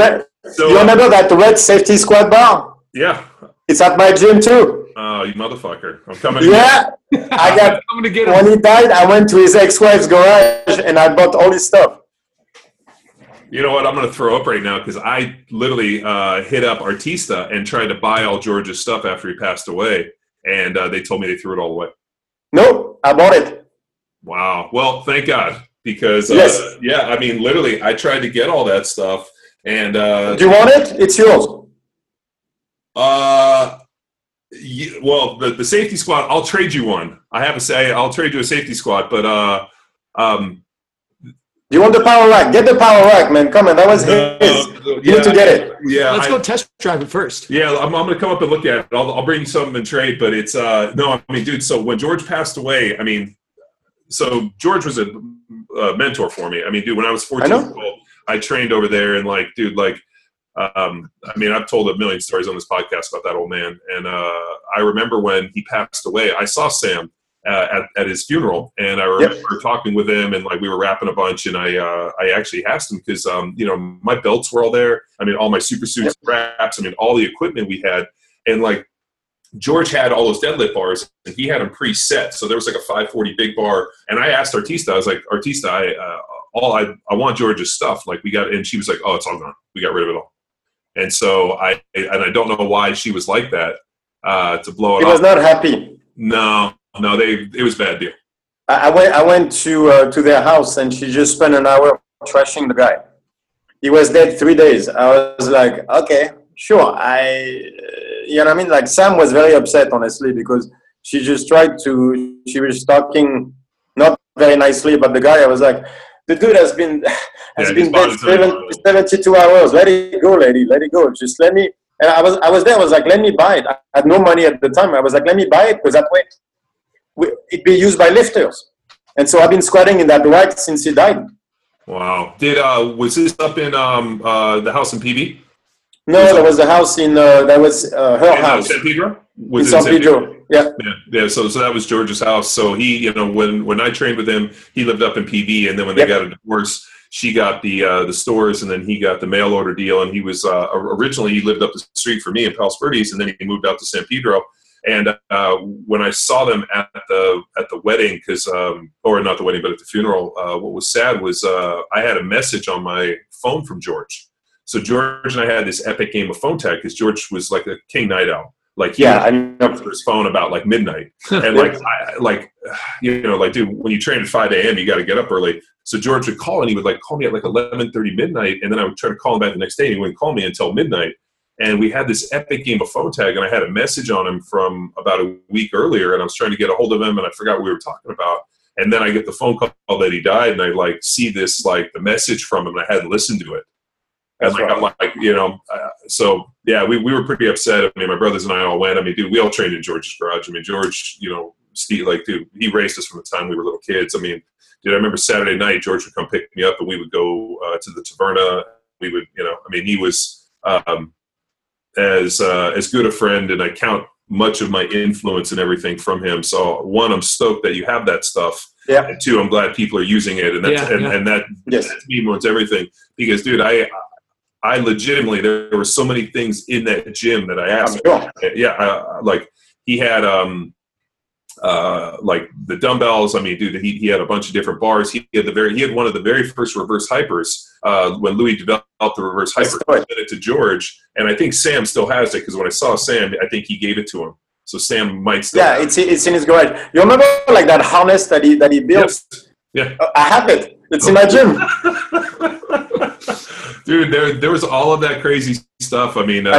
so, you remember that red safety squat bar? Yeah. It's at my gym too. Oh, you motherfucker! I'm coming. Yeah, I got. I'm gonna get when he died, I went to his ex-wife's garage and I bought all his stuff. You know what? I'm going to throw up right now because I literally uh, hit up Artista and tried to buy all George's stuff after he passed away, and uh, they told me they threw it all away. Nope, I bought it. Wow. Well, thank God because uh, yes. yeah, I mean, literally, I tried to get all that stuff, and uh, do you want it? It's yours. Uh, yeah, well, the the safety squat, I'll trade you one. I have to say, I'll trade you a safety squat, but uh, um. You want the power rack? Get the power rack, man. Come on, that was his. you yeah, need to get it. Yeah, let's I, go test drive it first. Yeah, I'm, I'm gonna come up and look at it. I'll, I'll bring you some and trade, but it's uh no, I mean, dude. So when George passed away, I mean, so George was a, a, mentor for me. I mean, dude, when I was 14 I, years old, I trained over there, and like, dude, like, Um, I mean, I've told a million stories on this podcast about that old man, and uh, I remember when he passed away. I saw Sam uh, at, at his funeral, and I remember Yep. talking with him, and like we were rapping a bunch, and I uh, I actually asked him because um, you know my belts were all there. I mean, all my super suits, wraps. I mean, all the equipment we had, and like George had all those deadlift bars, and he had them preset. So there was like a 540 big bar, and I asked Artista, I was like, Artista, I uh, all I I want George's stuff. Like we got, and she was like, Oh, it's all gone. We got rid of it all. And so I and I don't know why she was like that uh, to blow it He off. was not happy. no, no, they it was a bad deal. I, I went. I went to uh, to their house, and she just spent an hour trashing the guy. He was dead three days. I was like, okay, sure. I, you know, what I mean, like Sam was very upset, honestly, because she just tried to. She was talking not very nicely about the guy. I was like, the dude has been has Yeah, been dead bothered seven, 72 hours. Let it go, lady. Let it go. Just let me. And I was I was there. I was like, let me buy it. I had no money at the time. I was like, let me buy it because that way we, it be used by lifters. And so I've been squatting in that rack since he died. Wow. Did uh was this up in um uh the house in PV? No, there was the house in uh, that was uh, her In, uh, house San Pedro? in Was it San Pedro. Yeah, Yeah, yeah. So, so that was George's house. So he, you know, when when I trained with him, he lived up in PV, and then when they Yep. got a divorce, she got the uh, the stores, and then he got the mail order deal. And he was uh, originally he lived up the street from me in Palos Verdes, and then he moved out to San Pedro. And uh, when I saw them at the at the wedding, because um, or not the wedding, but at the funeral, uh, what was sad was uh, I had a message on my phone from George. So George and I had this epic game of phone tag because George was like a king night owl. Like yeah, would I know. answer his phone about like midnight, and like I, like you know like dude, when you train at five a.m., you got to get up early. So George would call and he would like call me at like eleven thirty midnight, and then I would try to call him back the next day, and he wouldn't call me until midnight. And we had this epic game of phone tag, and I had a message on him from about a week earlier, and I was trying to get a hold of him, and I forgot what we were talking about. And then I get the phone call that he died, and I like see this like the message from him, and I hadn't listened to it. And like I'm like you know, uh, so yeah, we, we were pretty upset. I mean, my brothers and I all went. I mean, dude, we all trained in George's garage. I mean, George, you know, Steve, like, dude, he raced us from the time we were little kids. I mean, dude, I remember Saturday night, George would come pick me up, and we would go uh, to the Taverna. We would, you know, I mean, he was um, as uh, as good a friend, and I count much of my influence and everything from him. So, one, I'm stoked that you have that stuff. Yeah. And two, I'm glad people are using it, and that's Yeah, and, yeah. and that Yes. that means everything. Because, dude, I I legitimately there were so many things in that gym that I asked. sure. Yeah, uh, like he had um uh like the dumbbells. I mean, dude, he, he had a bunch of different bars. He had the very he had one of the very first reverse hypers uh, when Louis developed the reverse hyper. He sent it to George, and I think Sam still has it because when I saw Sam, I think he gave it to him. So Sam might still. Yeah, it's it's in his garage. You remember like that harness that he that he built? Yes. Uh, I have it. It's in my gym. Dude, there there was all of that crazy stuff. I mean, uh,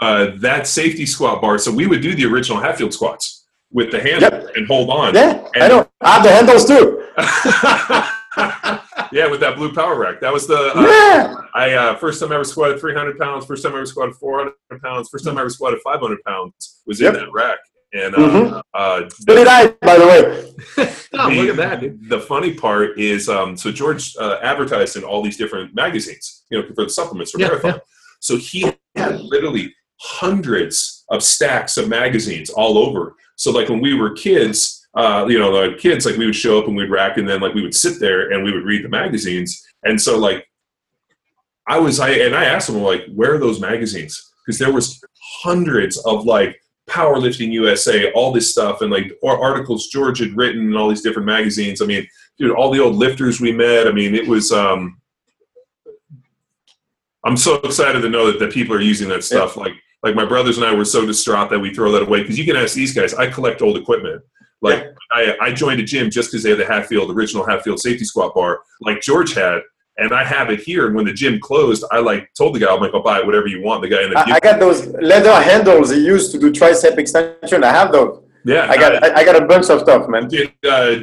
I uh, that safety squat bar. So we would do the original Hatfield squats with the handle Yep. and hold on. Yeah, I know. I have the handles too. yeah, with that blue power rack. That was the uh, Yeah. I uh, first time I ever squatted 300 pounds. First time I ever squatted 400 pounds. First time I ever squatted 500 pounds was Yep. in that rack. And uh, Mhm. uh, So did I, by the way. Oh, the, look at that, dude. The funny part is, um, so George uh, advertised in all these different magazines, you know, for the supplements for Yeah, Marathon. yeah. So he had literally hundreds of stacks of magazines all over. So like when we were kids, uh, you know, like kids, like we would show up and we'd rack, and then like we would sit there and we would read the magazines. And so like I was, I and I asked him like, where are those magazines? Because there was hundreds of like powerlifting USA, all this stuff, and like or articles George had written in all these different magazines. I mean, dude, all the old lifters we met. I mean, it was. um I'm so excited to know that, that people are using that stuff. Like, like my brothers and I were so distraught that we throw that away because you can ask these guys. I collect old equipment. Like, I, I joined a gym just because they had the Hatfield original Hatfield safety squat bar, like George had, and I have it here. And when the gym closed, I like told the guy, I'm like, I'll buy whatever you want. The guy in the I, I got those leather handles he used to do tricep extension. I have those. yeah, I got I, I got a bunch of stuff, man. Did, uh,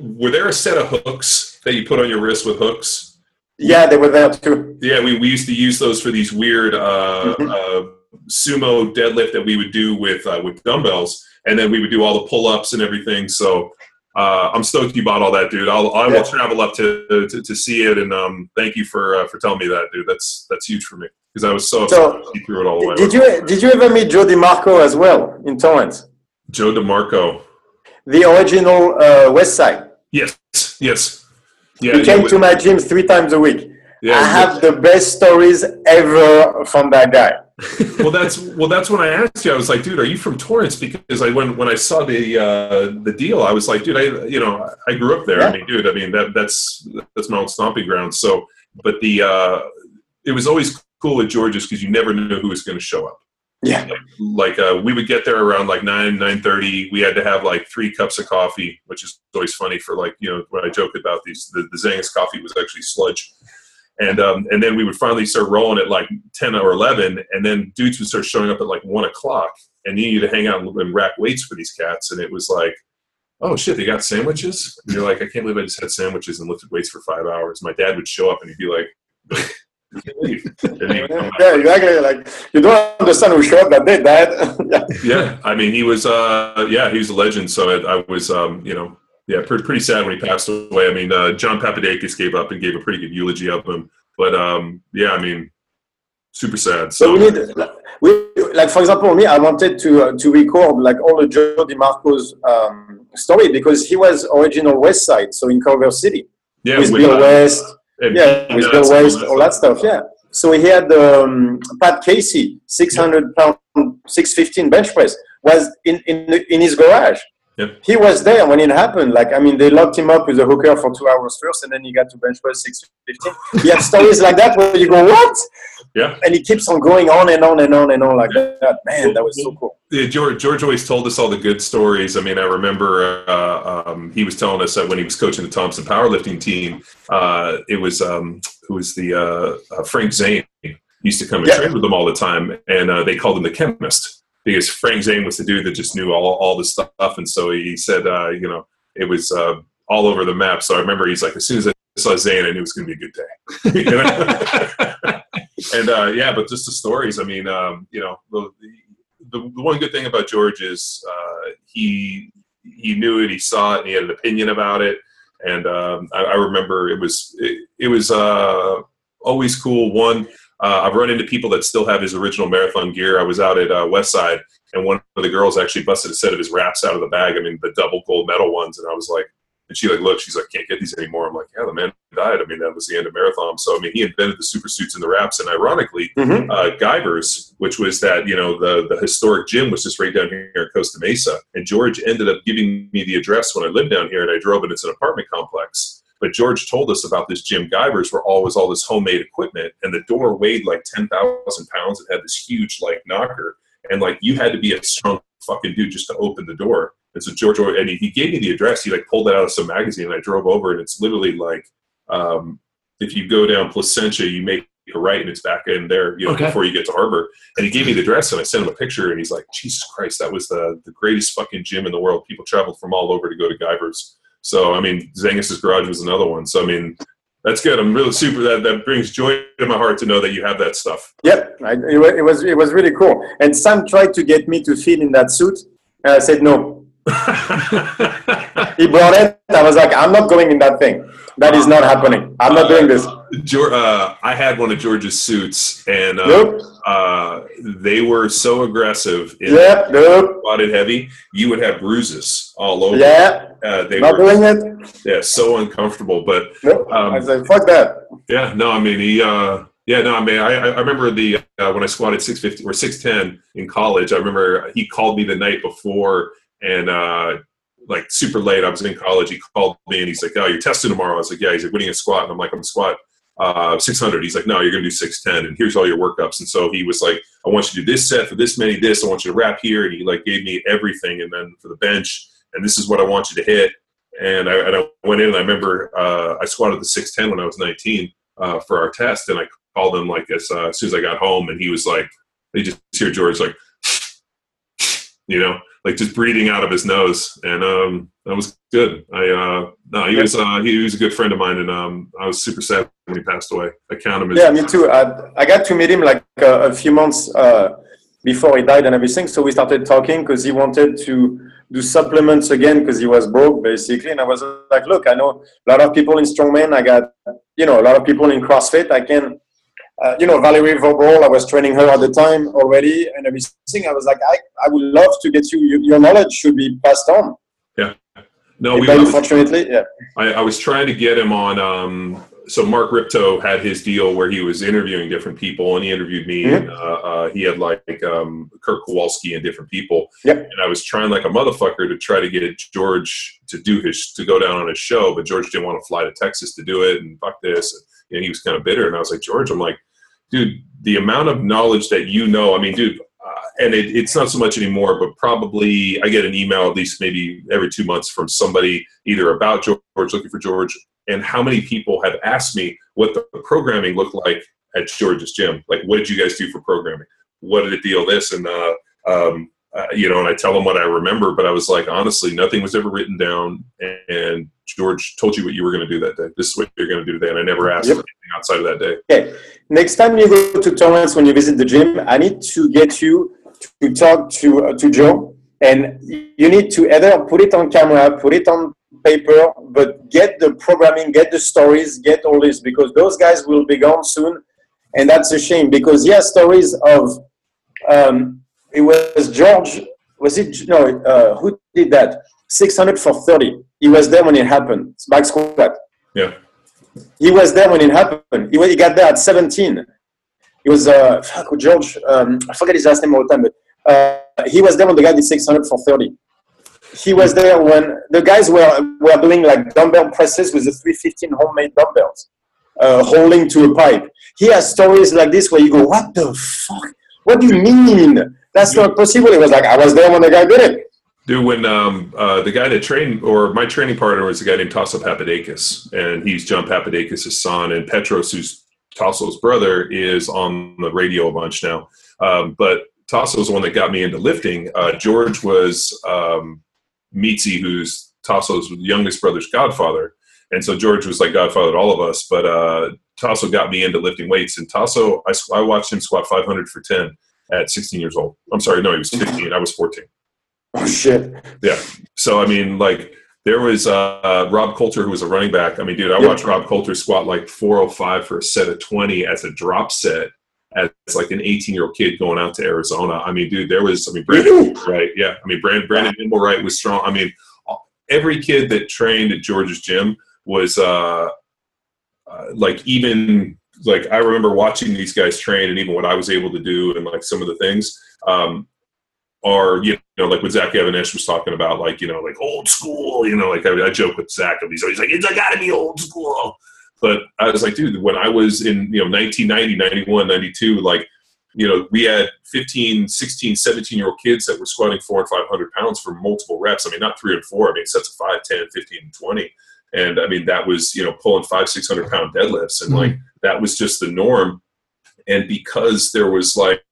were there a set of hooks that you put on your wrist with hooks? Yeah, they were there too. Yeah, we, we used to use those for these weird uh, Mhm. uh, sumo deadlift that we would do with uh, with dumbbells, and then we would do all the pull ups and everything. So uh, I'm stoked you bought all that, dude. I'll, I will Yeah. travel up to, to to see it, and um, thank you for uh, for telling me that, dude. That's that's huge for me because I was so So, he threw it all away. Did you did you ever meet Joe DiMarco as well in Torrance? Joe DeMarco? The original uh, West Side. Yes, yes. Yeah, He came yeah, to my gym three times a week. yeah, I have the best stories ever from that guy. Well that's well that's when I asked you I was like dude are you from Torrance? Because I when when I saw the uh the deal I was like dude I you know I grew up there. I mean dude I mean that that's that's my old stomping ground. So but the uh it was always cool at George's because you never knew who was going to show up. Yeah. like uh we would get there around like 9 9:30 we had to have like three cups of coffee which is always funny for like you know when I joke about these the, the Zangas coffee was actually sludge and um, and then we would finally start rolling at like 10 or 11 and then dudes would start showing up at like 1 o'clock and you need to hang out and, rack weights for these cats and it was like oh shit they got sandwiches and you're like i can't believe i just had sandwiches and lifted weights for five hours my dad would show up and he'd be like "You leave." And he'd come back. Yeah, exactly. Like you don't understand who showed up that day, Dad. yeah. yeah i mean he was uh yeah he was a legend so i, I was um you know yeah pretty, pretty sad when he passed away. I mean uh, john papadakis gave up and gave a pretty good eulogy of him. But um yeah i mean super sad. So so we need, we like for example, me, I wanted to uh, to record like all the Joe DiMarco's um, story because he was original West Side, so in Culver City. Yeah with Bill uh, West, and yeah, Pete with Bill West, all that stuff, yeah. So he had um, Pat Casey, six hundred pound, six fifteen bench press was in in in his garage. Yep. He was there when it happened. Like I mean, they locked him up with a hooker for two hours first, and then he got to bench press six fifteen. He had stories like that where you go, what? Yeah. And he keeps on going on and on and on and on like that. Man, that was so cool. Yeah, George, George always told us all the good stories. I mean, I remember uh, um, he was telling us that when he was coaching the Thompson powerlifting team, uh, it was um, it was the uh, uh, Frank Zane used to come and Yeah. train with them all the time, and uh, they called him the chemist because Frank Zane was the dude that just knew all all the stuff, and so he said, uh, you know, it was uh, all over the map. So I remember he's like, as soon as I saw Zane, I knew it was going to be a good day. And uh, yeah, but just the stories. I mean, um, you know, the, the the one good thing about George is uh, he he knew it, he saw it, and he had an opinion about it. And um, I, I remember it was it, it was uh, always cool. One, uh, I've run into people that still have his original marathon gear. I was out at uh, Westside, and one of the girls actually busted a set of his wraps out of the bag. I mean, the double gold medal ones, and I was like. And she like, look, she's like, can't get these anymore. I'm like, yeah, the man died. I mean, that was the end of marathon. So I mean, he invented the super suits and the wraps. And ironically, Mhm. uh, Guyver's, which was that you know the the historic gym was just right down here in Costa Mesa, and George ended up giving me the address when I lived down here, and I drove it. It's an apartment complex. But George told us about this Jim Guyver's, where all was all this homemade equipment, and the door weighed like ten thousand pounds. It had this huge like knocker, and like you had to be a strong fucking dude just to open the door. And so George, and he, he gave me the address. He like pulled it out of some magazine, and I drove over, and it's literally like um, if you go down Placentia, you make a right, and it's back in there, you know, Okay. before you get to Harbor. And he gave me the address, and I sent him a picture, and he's like, "Jesus Christ, that was the the greatest fucking gym in the world. People traveled from all over to go to Guyver's." So I mean, Zangas's garage was another one. So I mean, that's good. I'm really super. That that brings joy to my heart to know that you have that stuff. Yep, I, it, was it was really cool. And Sam tried to get me to fit in that suit, and I said no. He brought it. I was like, I'm not going in that thing. That is not happening. I'm not doing this. Uh, I had one of George's suits, and uh, Nope. uh, they were so aggressive in Yeah, nope. squatted heavy. You would have bruises all over. Yeah, Uh, they not were doing it. yeah so uncomfortable. But Nope. Um, I said, fuck that. yeah, no, I mean he. Uh, yeah, no, I mean I, I remember the uh, when I squatted six fifty or six ten in college. I remember he called me the night before and. Like super late, I was in college. He called me and he's like, "Oh, you're testing tomorrow." I was like, "Yeah." He's like, "What are you gonna squat?" And I'm like, "I'm squat uh, 600." He's like, "No, you're gonna do 610, and here's all your workups." And so he was like, "I want you to do this set for this many, this. I want you to wrap here." And he like gave me everything, and then for the bench, and this is what I want you to hit. And I, and I went in, and I remember uh, I squatted the 610 when I was 19 uh, for our test, and I called him like as, uh, as soon as I got home, and he was like, "They just hear George like." You know, like just breathing out of his nose, and um, that was good. I uh, no, he was uh, he was a good friend of mine, and um, I was super sad when he passed away. I count him as Yeah, me too. I, I got to meet him like uh, a few months uh, before he died and everything. So we started talking because he wanted to do supplements again because he was broke basically. And I was like, look, I know a lot of people in strongman. I got, you know, a lot of people in CrossFit. I can, uh, you know, Valerie Voborl, I was training her at the time already and everything. I was like, I, I would love to get you, your knowledge should be passed on. Yeah. No, we, but unfortunately, yeah. I, I was trying to get him on, um, so Mark Rippetoe had his deal where he was interviewing different people, and he interviewed me, mm-hmm. and uh, uh, he had like um, Kurt Kowalski and different people. Yep. And I was trying like a motherfucker to try to get George to do his to go down on his show, but George didn't want to fly to Texas to do it, and fuck this. And, know, he was kind of bitter, and I was like, George, I'm like, dude, the amount of knowledge that you know, I mean, dude. Uh, and it, it's not so much anymore, but probably I get an email at least maybe every two months from somebody either about George, looking for George, and how many people have asked me what the programming looked like at George's gym. Like, what did you guys do for programming? What did it deal this? And, uh, um, uh, you know, and I tell them what I remember, but I was like, honestly, nothing was ever written down. And George told you what you were going to do that day. This is what you're going to do today. And I never asked yep. anything outside of that day. Okay. Next time you go to Torrance, when you visit the gym, I need to get you to talk to, uh, to Joe. And you need to either put it on camera, put it on paper, but get the programming, get the stories, get all this because those guys will be gone soon, and that's a shame because yeah, stories of um, it was George. Was it no? Uh, who did that? Six hundred for thirty. He was there when it happened. Back squat. Yeah. He was there when it happened. He, he got there at seventeen. He was uh, fuck, George. Um, I forget his last name all the time, but uh, he was there when the guy did six hundred for thirty he was there when the guys were were doing like dumbbell presses with the 315 homemade dumbbells, uh, holding to a pipe. He has stories like this where you go, "What the fuck? What do you mean? That's not possible." He was like, "I was there when the guy did it." Dude, when um, uh, the guy that trained, or my training partner was a guy named Tasso Papadakis, and he's John Papadakis' son, and Petros, who's Tasso's brother, is on the radio a bunch now. Um, but Tasso's the one that got me into lifting. Uh, George was um, Mitzi, who's Tasso's youngest brother's godfather. And so George was like godfather to all of us. But uh, Tasso got me into lifting weights. And Tasso, I, I watched him squat 500 for 10 at 16 years old. I'm sorry, no, he was 15. I was 14. Oh, shit. Yeah. So, I mean, like, there was uh, Rob Coulter, who was a running back. I mean, dude, I yep. watched Rob Coulter squat like 405 for a set of 20 as a drop set as like an 18 year old kid going out to Arizona. I mean, dude, there was, I mean, Brandon, right? Yeah. I mean, Brandon, Brandon Nimblewright was strong. I mean, every kid that trained at George's gym was uh, uh, like, even like, I remember watching these guys train and even what I was able to do and like some of the things. Um, are you know like what Zach Even-Esh was talking about, like you know like old school, you know like I, I joke with Zach, and he's always like it's got to be old school, but I was like, dude, when I was in, you know, 1990, 91, 92, like, you know, we had 15, 16, 17 year old kids that were squatting four and 500 pounds for multiple reps. I mean, not three and four, I mean, sets of five, 10, 15, and 20. And I mean, that was, you know, pulling five, 600 pound deadlifts. And mm-hmm. That was just the norm. And because there was like,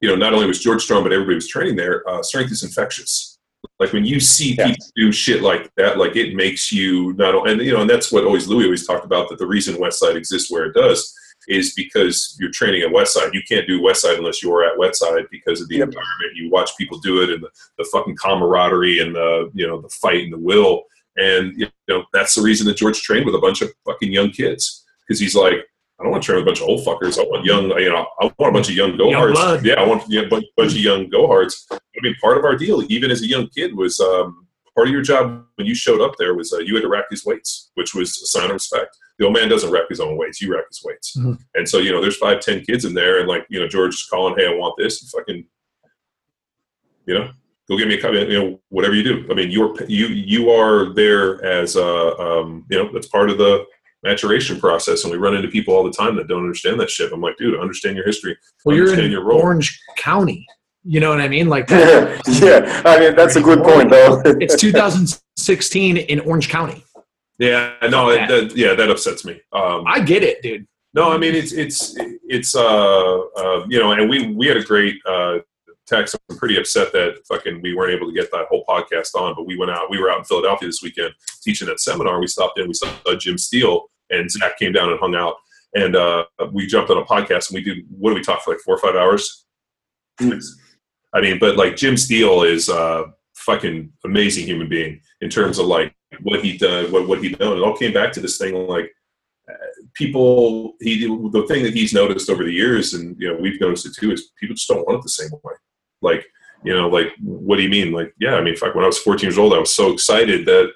you know, not only was George strong, but everybody was training there, uh, strength is infectious. Like when you see yeah. people do shit like that, like it makes you not only, and you know, and that's what always Louis always talked about that the reason Westside exists where it does is because you're training at Westside. You can't do Westside unless you're at Westside because of the yep. environment. You watch people do it and the, the fucking camaraderie and the you know the fight and the will. And you know that's the reason that George trained with a bunch of fucking young kids because he's like, I don't want to train with a bunch of old fuckers. I want young, you know, I want a bunch of young gohards. Yeah, I want you know, a bunch, bunch of young gohards. I mean, part of our deal, even as a young kid, was um, part of your job when you showed up there was uh, you had to rack his weights, which was a sign of respect. The old man doesn't rack his own weights; you rack his weights. Mm-hmm. And so, you know, there's five, ten kids in there, and like, you know, George is calling, "Hey, I want this." And fucking, you know, go give me a copy. You know, whatever you do. I mean, you're you you are there as a um, you know that's part of the maturation process and we run into people all the time that don't understand that shit. I'm like dude understand your history. Well you're in your role. orange county. You know what i mean? Like yeah i mean that's a good point though. It's 2016 in orange county. Yeah no it, that, yeah that upsets me. Um, i get it dude. No i mean it's it's it's uh, uh you know and we we had a great uh text. I'm pretty upset that fucking we weren't able to get that whole podcast on. But we went out. We were out in Philadelphia this weekend teaching that seminar. We stopped in. We saw Jim Steele and Zach came down and hung out. And uh, we jumped on a podcast and we did. What do we talk for like four or five hours? I mean, but like Jim Steele is uh, fucking amazing human being in terms of like what he done, what what he done. It all came back to this thing like uh, people. He the thing that he's noticed over the years, and you know we've noticed it too, is people just don't want it the same way. Like you know, like what do you mean? Like yeah, I mean, fuck. When I was 14 years old, I was so excited that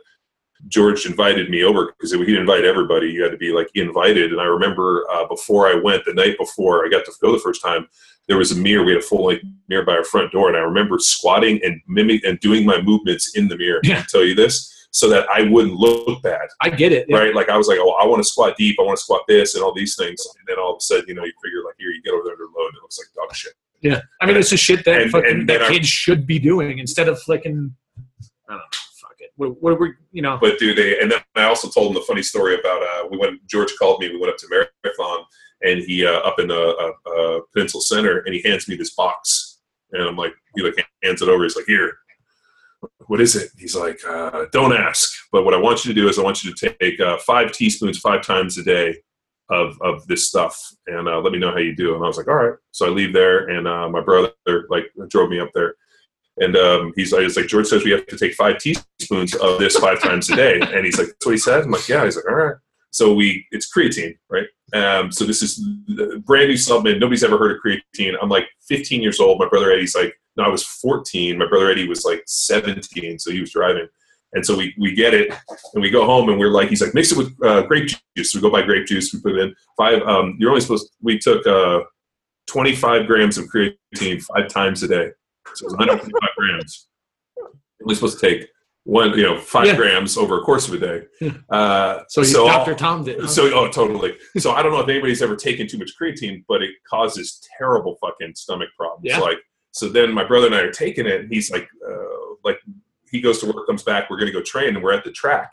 George invited me over because he didn't invite everybody. You had to be like invited. And I remember uh, before I went, the night before I got to go the first time, there was a mirror. We had a full length mirror by our front door, and I remember squatting and mimic and doing my movements in the mirror. Yeah. To tell you this, so that I wouldn't look bad, I get it. right? Like I was like, oh, I want to squat deep, I want to squat this, and all these things. And then all of a sudden, you know, you figure like, here, you get over there under load, and it looks like dog shit. Yeah, I mean, it's the shit that And- fucking and that I- kids should be doing instead of flicking. I don't know. Fuck it. What, what we you know? But dude, they and then I also told him the funny story about uh, we went. George called me. We went up to Marathon, and he uh, up in the uh, uh, Peninsula Center, and he hands me this box, and I'm like, he like hands it over. He's like, here, what is it? He's like, uh, don't ask. But what I want you to do is I want you to take uh, five teaspoons five times a day of of this stuff, and uh, let me know how you do. And I was like, all right. So I leave there, and uh, my brother like drove me up there. And um, he's, he's like, George says we have to take five teaspoons of this five times a day. And he's like, that's what he said. I'm like, yeah. He's like, all right. So we, it's creatine, right? Um, so this is brand new supplement. Nobody's ever heard of creatine. I'm like 15 years old. My brother Eddie's like, no, I was 14. My brother Eddie was like 17, so he was driving. And so we, we get it, and we go home, and we're like, he's like, mix it with uh, grape juice. So we go buy grape juice. We put it in five. Um, you're only supposed. We took uh, 25 grams of creatine five times a day. So it's 125 grams. You're only supposed to take one, you know, five Yeah. grams over a course of a day. Uh, So, so Dr. Tom did. huh? so oh totally. So I don't know if anybody's ever taken too much creatine, but it causes terrible fucking stomach problems. Yeah. Like so then my brother and I are taking it and he's like uh, like he goes to work, comes back, we're gonna go train and we're at the track.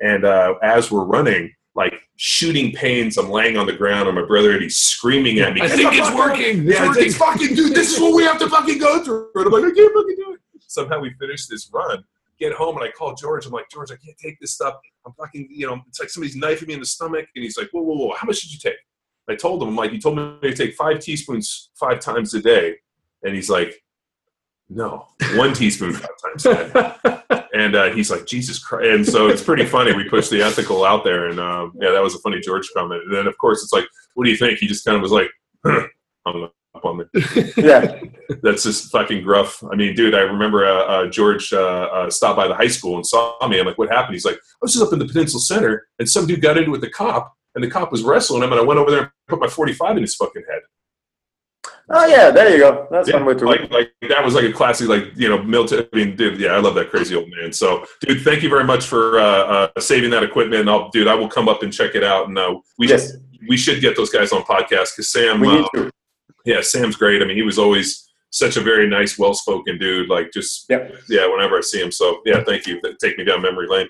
And uh, as we're running, like shooting pains, I'm laying on the ground and my brother Eddie's screaming at me. I think it's fuck up." working. It's Yeah, working. it's fucking dude, this is what we have to fucking go through. And I'm like, I can't fucking do it. Somehow we finish this run, get home, and I call George. I'm like, George, I can't take this stuff. I'm fucking, you know, it's like somebody's knifing me in the stomach. And he's like, whoa, whoa, whoa, how much did you take? I told him, I'm like, you told me to take five teaspoons five times a day. And he's like, no, one teaspoon five times a day. And uh, he's like, Jesus Christ. And so it's pretty funny. We pushed the ethical out there. And um, yeah, that was a funny George comment. And then, of course, it's like, what do you think? He just kind of was like, hung up on me. Yeah. That's just fucking gruff. I mean, dude, I remember uh, uh, George uh, uh, stopped by the high school and saw me. I'm like, what happened? He's like, I was just up in the Peninsula Center and some dude got into it with the cop and the cop was wrestling him and I went over there and put my 45 in his fucking head. Oh yeah, there you go. That's Yeah, one way to. like, like that was like a classic, like you know, military. I mean, dude, yeah, I love that crazy old man. So, dude, thank you very much for uh, uh, saving that equipment. I'll, dude, I will come up and check it out, and uh, we Yes. we should get those guys on podcast because Sam, we uh, need to. yeah, Sam's great. I mean, he was always such a very nice, well-spoken dude. Like, just Yep. yeah, whenever I see him. So, yeah, thank you. Take me down memory lane.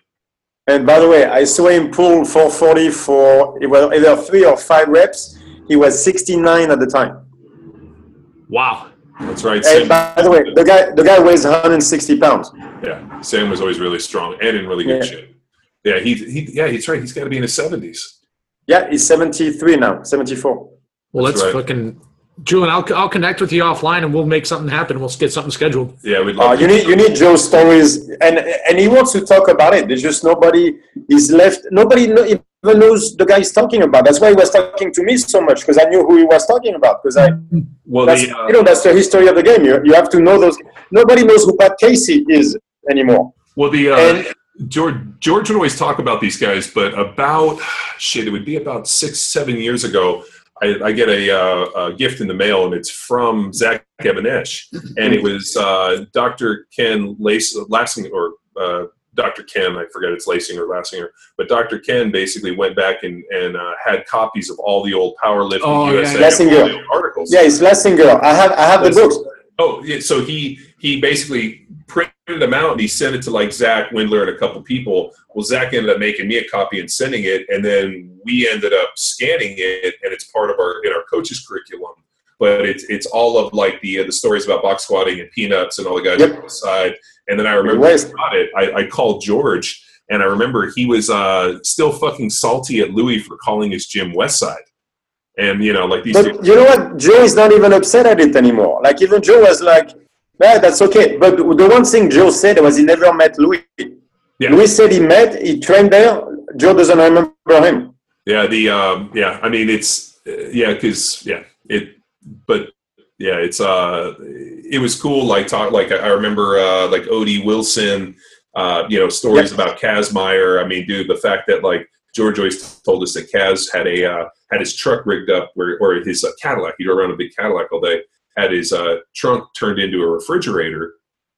And by the way, I saw him pull 440 for it was either three or five reps. He was 69 at the time. Wow. That's right. And Sam, by the way, the guy the guy weighs 160 pounds. yeah, Sam was always really strong and in really good Yeah. shape. Yeah, he, he yeah, he's right. He's got to be in his seventies. Yeah, he's 73 now, 74. Well, That's let's right. fucking Julian. I'll I'll connect with you offline and we'll make something happen. We'll get something scheduled. Yeah, we'd Uh, love. you need you need Joe's stories, and and he wants to talk about it. There's just nobody is left. Nobody kno- even knows the guy he's talking about. That's why he was talking to me so much because I knew who he was talking about. Because I, well, that's, the, uh, you know, that's the history of the game. You you have to know those. Nobody knows who Pat Casey is anymore. Well, the uh, And- George George would always talk about these guys, but about shit, it would be about six, seven years ago. I, I get a, uh, a gift in the mail, and it's from Zach Evanesh, and it was uh, Dr. Ken Lace, Lassinger, or uh, Dr. Ken, I forget it's Lasinger or Lassinger, but Dr. Ken basically went back and, and uh, had copies of all the old powerlifting Oh, USA yeah. and all the old articles. Yeah, it's Lassinger. I have I have the books. Oh, yeah. So he he basically printed them out and he sent it to like Zach Windler and a couple people. Well, Zach ended up making me a copy and sending it, and then we ended up scanning it, and it's part of our in our coaches curriculum. But it's it's all of like the uh, the stories about box squatting and peanuts and all the guys Yep. on the side. And then I remember I got it. I, I called George, and I remember he was uh, still fucking salty at Louis for calling his gym West Side. And you know, like these. But you know what? Joe is not even upset at it anymore. Like even Joe was like, Yeah, that's okay. But the one thing Joe said was he never met Louis. Yeah. Louis said he met, he trained there. Joe doesn't remember him. Yeah, the um, yeah, I mean it's uh, yeah, because yeah, it, but yeah, it's uh, it was cool. Like talk, like I remember uh, like Odie Wilson, uh, you know, stories Yep. about Kazmaier. I mean, dude, the fact that like George always told us that Kaz had a uh, had his truck rigged up where or his uh, Cadillac. He drove around a big Cadillac all day. Had his uh, trunk turned into a refrigerator,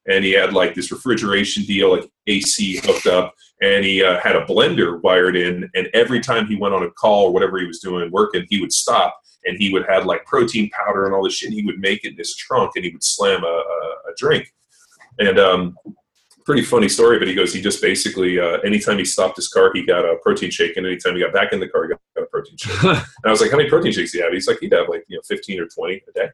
and he had like this refrigeration deal, like AC hooked up, and he uh, had a blender wired in. And every time he went on a call or whatever he was doing working, he would stop and he would have like protein powder and all this shit. And he would make it in his trunk and he would slam a, a, a drink. And um, pretty funny story, but he goes, he just basically, uh, anytime he stopped his car, he got a protein shake. And anytime he got back in the car, he got, got a protein shake. and I was like, how many protein shakes do you have? He's like, he'd have like, you know, 15 or 20 a day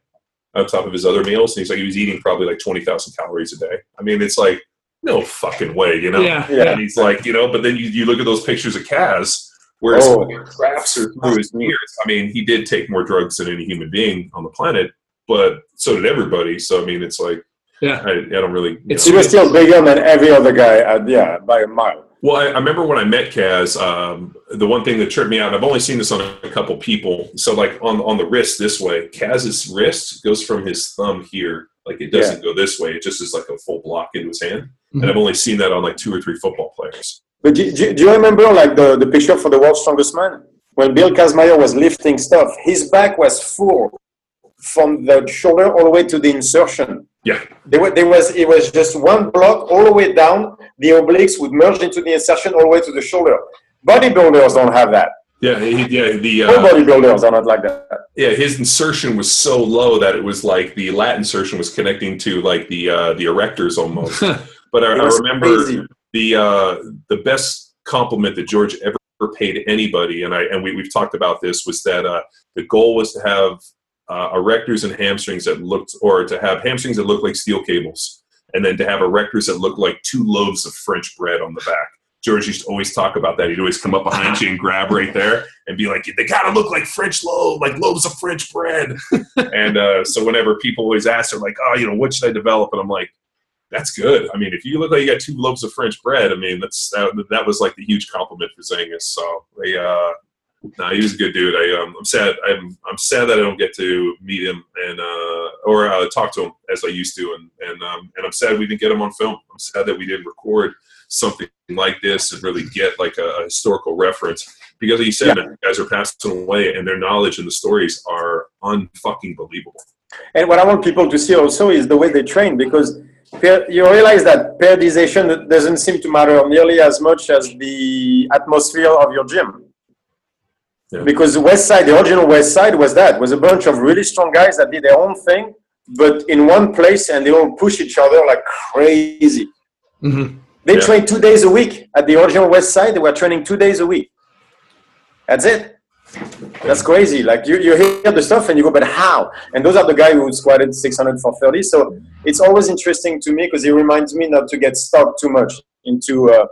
on top of his other meals. And he's like, he was eating probably like 20,000 calories a day. I mean, it's like, no fucking way, you know? Yeah. Yeah. And he's like, you know, but then you, you look at those pictures of Kaz, where his Oh. fucking traps are through his ears. I mean, he did take more drugs than any human being on the planet, but so did everybody. So I mean, it's like Yeah. I, I don't really. you It's- He was still bigger than every other guy, at, yeah, by a mile. Well, I, I remember when I met Kaz. Um, the one thing that tripped me out, and I've only seen this on a couple people. So, like on on the wrist this way, Kaz's wrist goes from his thumb here, like it doesn't go this way. It just is like a full block into his hand. And Mhm. I've only seen that on like two or three football players. But do, do, do you remember like the, the picture for the world's strongest man? When Bill Kazmaier was lifting stuff, his back was full from the shoulder all the way to the insertion. Yeah. There, wa- there was it was just one block all the way down. The obliques would merge into the insertion all the way to the shoulder. Bodybuilders don't have that. Yeah, he, yeah. The uh, bodybuilders are not like that. yeah, his insertion was so low that it was like the lat insertion was connecting to like the uh, the erectors almost. But I, I remember crazy. The uh, the best compliment that George ever paid anybody, and I and we, we've talked about this, was that uh, the goal was to have uh, erectors and hamstrings that looked, or to have hamstrings that looked like steel cables, and then to have erectors that looked like two loaves of French bread on the back. George used to always talk about that. He'd always come up behind you and grab right there and be like, "They gotta look like French loaf, like loaves of French bread." and uh, so whenever people always ask, they're like, "Oh, you know, what should I develop?" And I'm like, "That's good. I mean, if you look like you got two loaves of French bread, I mean, that's that, that was like the huge compliment for Zangas. So they, uh, no, he was a good dude. I, um, I'm sad. I'm, I'm sad that I don't get to meet him and uh, or uh, talk to him as I used to, and and um, and I'm sad we didn't get him on film. I'm sad that we didn't record something like this and really get like a, a historical reference because you said Yeah. guys are passing away and their knowledge and the stories are unfucking believable. And what I want people to see also is the way they train because you realize that periodization doesn't seem to matter nearly as much as the atmosphere of your gym. Yeah. Because the West Side, the original West Side was that was a bunch of really strong guys that did their own thing, but in one place and they all push each other like crazy. Mhm. They Yeah. trained two days a week at the original West Side. They were training two days a week. That's it. That's crazy. Like you, you hear the stuff and you go, but how? And those are the guys who squatted 600 for 30. So it's always interesting to me because it reminds me not to get stuck too much into uh,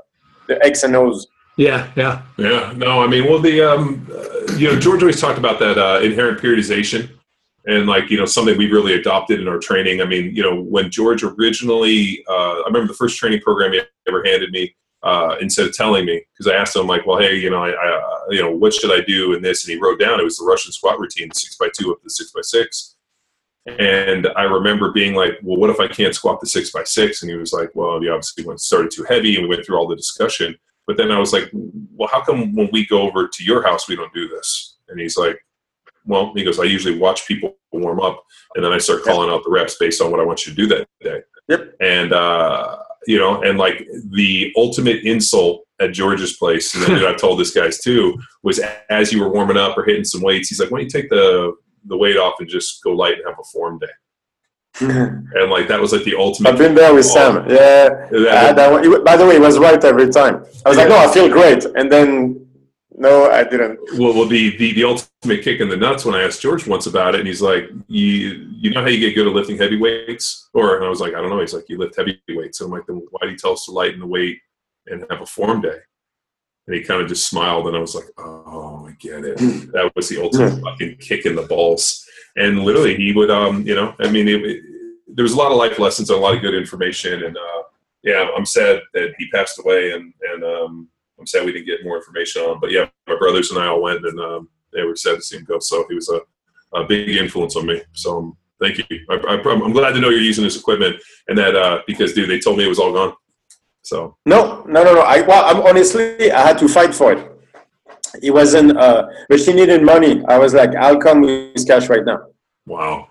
the X and O's. Yeah, yeah. Yeah, no, I mean, well, the um, uh, you know, George always talked about that uh, inherent periodization, and like you know, something we really adopted in our training. I mean, you know, when George originally, uh, I remember the first training program he ever handed me. Uh, instead of telling me, because I asked him like, well, hey, you know, I, I, uh, you know, what should I do in this? And he wrote down it was the Russian squat routine, six by two up to the six by six. And I remember being like, well, what if I can't squat the six by six? And he was like, well, you obviously went started too heavy, and we went through all the discussion. But then I was like, well, how come when we go over to your house, we don't do this? And he's like, well, he goes, I usually watch people warm up and then I start calling out the reps based on what I want you to do that day. Yep. And, uh, you know, and like the ultimate insult at George's place, and I've told this guys too, was as you were warming up or hitting some weights, he's like, why don't you take the, the weight off and just go light and have a form day? And like, that was like the ultimate. I've been there with Sam. Yeah. I had that one. By the way, he was right every time. I was like, no, I feel great. And then, no, I didn't. well, well the, the the ultimate kick in the nuts when I asked George once about it, and he's like, "You you know how you get good at lifting heavy weights?" Or and I was like, "I don't know." He's like, "You lift heavy weights." And I'm like, "Then why do you tell us to lighten the weight and have a form day?" And he kind of just smiled, and I was like, "Oh, I get it." That was the ultimate fucking kick in the balls. And literally, he would, um, you know, I mean, it, there was a lot of life lessons and a lot of good information. And uh, yeah, I'm sad that he passed away, and and um, I'm sad we didn't get more information on. But yeah, my brothers and I all went, and um, they were sad to see him go. So he was a, a big influence on me. So um, thank you. I, I, I'm glad to know you're using this equipment, and that uh, because dude, they told me it was all gone. So No, no, no, no. I well, I'm honestly, I had to fight for it. It wasn't, uh, but she needed money. I was like, I'll come with cash right now. wow,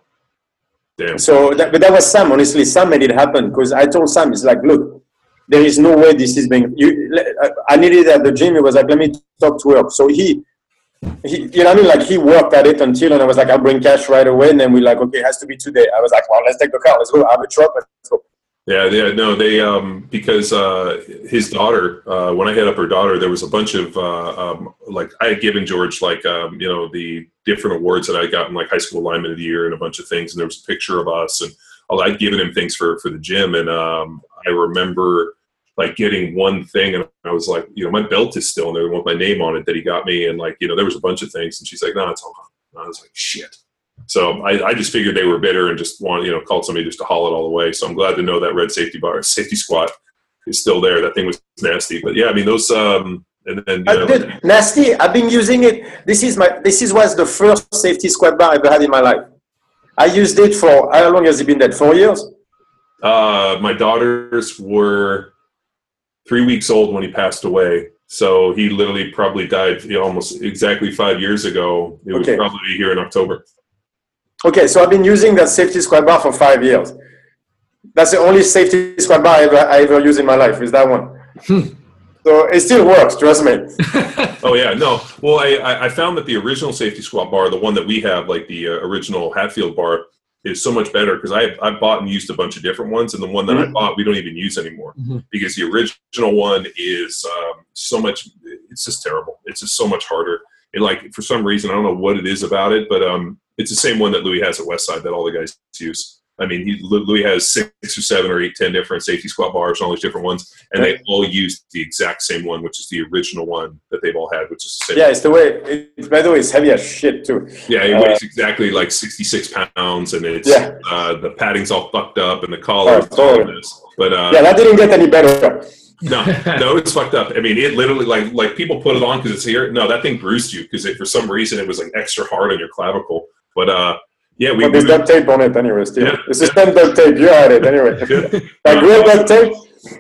damn. So, that, but that was Sam. Honestly, Sam made it happen because I told Sam, it's like, look, there is no way this is being. You, I needed at the gym. He was like, let me talk to her. So he, he, you know, what I mean, like he worked at it until, and I was like, I'll bring cash right away. And then we like, okay, it has to be today. I was like, well, let's take the car. Let's go. I have a truck. Let's go. Yeah, yeah, no, they um because uh his daughter, uh when I hit up her daughter, there was a bunch of uh um like I had given George like um you know the different awards that I got in like high school lineman of the year and a bunch of things, and there was a picture of us and I'd given him things for for the gym, and um I remember like getting one thing and I was like, you know, my belt is still in there with my name on it that he got me, and like you know there was a bunch of things, and she's like, no, it's all gone. And I was like, shit. So I, I just figured they were bitter and just wanted, you know, called somebody just to haul it all away. So I'm glad to know that red safety bar, safety squat is still there. That thing was nasty, but yeah, I mean those. um And then you know, did. Nasty. I've been using it. This is my. This is was the first safety squat bar I ever had in my life. I used it for how long has it been dead? Four years. uh, my daughters were three weeks old when he passed away. So he literally probably died almost exactly five years ago. It was Okay. probably here in October. Okay, so I've been using that safety squat bar for five years. That's the only safety squat bar I ever, I ever use in my life. Is that one? so it still works. Trust me. Oh yeah, no. Well, I, I- I found that the original safety squat bar, the one that we have, like the uh, original Hatfield bar, is so much better because I've, I've bought and used a bunch of different ones, and the one that I Mhm. bought we don't even use anymore Mhm. because the original one is um, so much. It's just terrible. It's just so much harder. And like for some reason, I don't know what it is about it, but um, it's the same one that Louis has at Westside that all the guys use. I mean, he, Louis has six or seven or eight, ten different safety squat bars and all these different ones, and they all use the exact same one, which is the original one that they've all had, which is the same. Yeah, it's the way. It, by the way, it's heavy as shit too. Yeah, it Uh, weighs exactly like 66 pounds, and it's Yeah. uh, the padding's all fucked up, and the collar Oh, totally. But uh, Yeah, that didn't get any better. no, no, it's fucked up. I mean, it literally like like people put it on because it's here. No, that thing bruised you because for some reason it was like extra hard on your clavicle. But uh, yeah, we. But there's we duct tape on it anyway. Still, Yeah. it's the same duct tape. You had it anyway. that gray duct tape.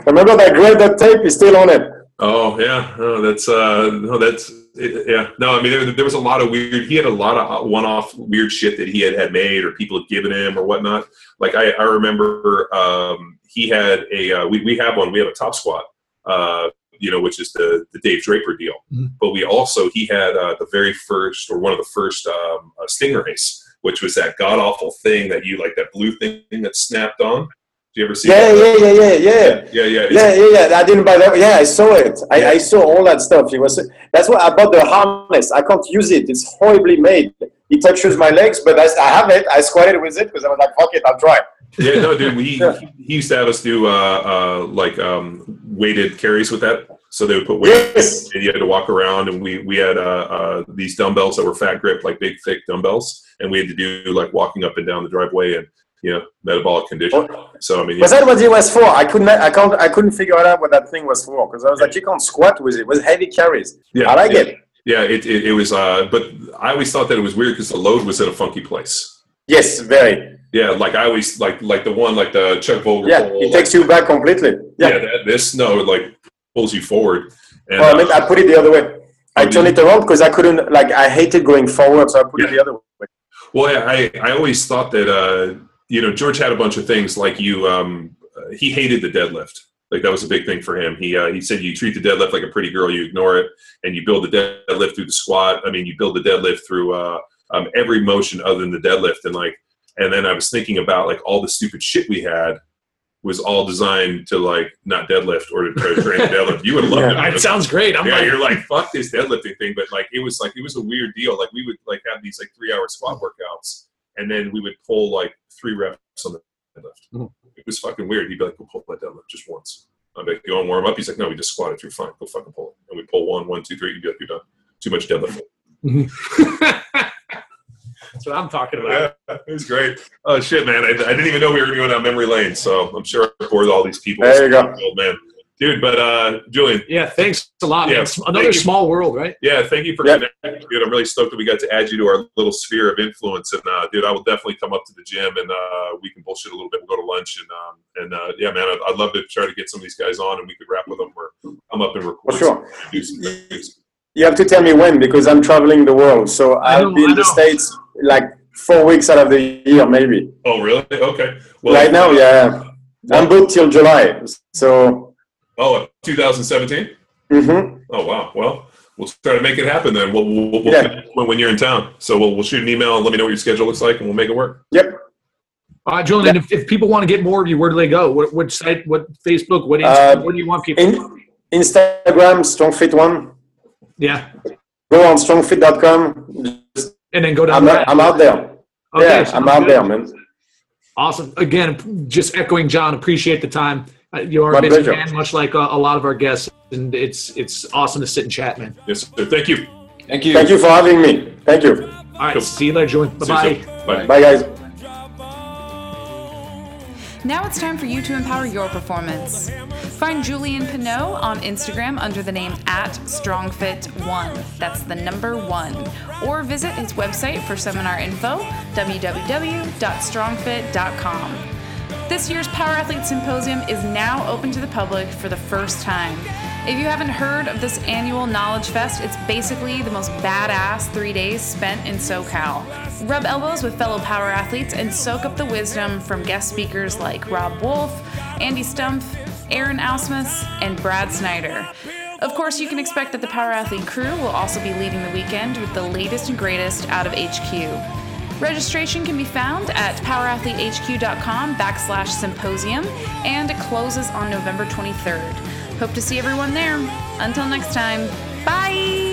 Remember that gray duct tape is still on it. Oh yeah, no, that's uh, no, that's it, yeah. No, I mean there, there was a lot of weird. He had a lot of one-off weird shit that he had had made or people had given him or whatnot. Like I, I remember um, he had a uh, we we have one. We have a top squat. Uh, you know, which is the the Dave Draper deal. Mhm. But we also he had uh, the very first or one of the first um, uh, stingrays, which was that god awful thing that you like that blue thing that snapped on. Do you ever see? Yeah, that? yeah, yeah, yeah, yeah. yeah, yeah. Yeah, yeah, yeah. I didn't buy that. Yeah, I saw it. I, I saw all that stuff. It was. That's why I bought the harness. I can't use it. It's horribly made. It touches my legs, but I, I have it. I squatted with it because I was like, "Fuck it, I'll try." Yeah, no, dude. We Yeah. he used to have us do uh, uh, like um, weighted carries with that. So they would put weight, Yes. and you had to walk around, and we we had uh, uh, these dumbbells that were fat grip, like big thick dumbbells, and we had to do like walking up and down the driveway and you know metabolic condition. So I mean, Was yeah, that what it was for? I couldn't. I can't. I couldn't figure out what that thing was for because I was like, you can't squat with it. It was heavy carries. yeah, I like yeah, it. Yeah, it, it, it was. Uh, but I always thought that it was weird because the load was in a funky place. Yes, very. Yeah, like I always like like the one like the Chuck Vogel. Yeah, it takes you back completely. yeah, Yeah. that, this no like pulls you forward. And, Well, I uh, mean, I put it the other way. I turned it around because I couldn't. Like, I hated going forward, so I put it the other way. Well, I, I always thought that uh, you know George had a bunch of things like you. Um, uh, he hated the deadlift. Like that was a big thing for him. He uh, he said you treat the deadlift like a pretty girl, you ignore it, and you build the deadlift through the squat. I mean, you build the deadlift through uh, um, every motion other than the deadlift, and like. And then I was thinking about like all the stupid shit we had was all designed to like not deadlift or to try to train deadlift. You would love Yeah. it. It sounds great. I'm yeah, like, you're like fuck this deadlifting thing, but like it was like it was a weird deal. Like we would like have these like three hour squat workouts, and then we would pull like three reps on the deadlift. Mhm. It was fucking weird. He'd be like, "Go pull that deadlift just once." I'm like, "You want to warm up?" He's like, "No, we just squat squatted. You're fine. Go fucking pull it." And we pull one, one, two, three. You'd be like, "You're done. Too much deadlift." That's what I'm talking about. Yeah, it was great. Oh shit, man! I, I didn't even know we were going to go down memory lane. So I'm sure I bored all these people. There you go. Old man, dude. But uh, Julian, Yeah, thanks a lot. Yeah, man. Another thank you. small world, right? yeah, thank you for Yeah. connecting, dude. I'm really stoked that we got to add you to our little sphere of influence. And uh, dude, I will definitely come up to the gym and uh, we can bullshit a little bit. We'll go to lunch and um, and uh, yeah, man, I'd, I'd love to try to get some of these guys on and we could rap with them or come up and record. For sure. some- do some things. You have to tell me when because I'm traveling the world. So I I'll know, be in the. States like four weeks out of the year, maybe. Oh, really? Okay. Well, right now, uh, yeah. I'm booked till July. So, Oh, 2017. hmm Oh wow. Well, we'll try to make it happen then. We'll, we'll, we'll Yeah. when, when you're in town. So we'll, we'll shoot an email and let me know what your schedule looks like, and we'll make it work. yep. All right, Julian. If, if people want to get more of you, where do they go? What, what site? What Facebook? What Uh, Instagram? what do you want people? In, Instagram, StrongFit1. yeah, Go on strongfit.com. Just, and then go down. I'm, the I'm out there. Okay, yeah, sounds I'm out good. there, man. Awesome. Again, just echoing John. Appreciate the time. Uh, You are My a busy pleasure. man, much like uh, a lot of our guests, and it's it's awesome to sit and chat, man. Yes, sir. Thank you. Thank you. Thank you for having me. Thank you. All right, Cool. see you later, Julian. Bye-bye. Bye. Bye, guys. Now it's time for you to empower your performance. Find Julian Pineau on Instagram under the name at StrongFit1. That's the number one. Or visit his website for seminar info, www.strongfit.com. This year's Power Athlete Symposium is now open to the public for the first time. If you haven't heard of this annual Knowledge Fest, it's basically the most badass three days spent in SoCal. Rub elbows with fellow power athletes and soak up the wisdom from guest speakers like Robb Wolf, Andy Stumpf, Aaron Ausmus, and Brad Snyder. Of course, you can expect that the Power Athlete crew will also be leading the weekend with the latest and greatest out of HQ. Registration can be found at powerathletehq.com backslash symposium, and it closes on November 23rd. Hope to see everyone there. Until next time, bye!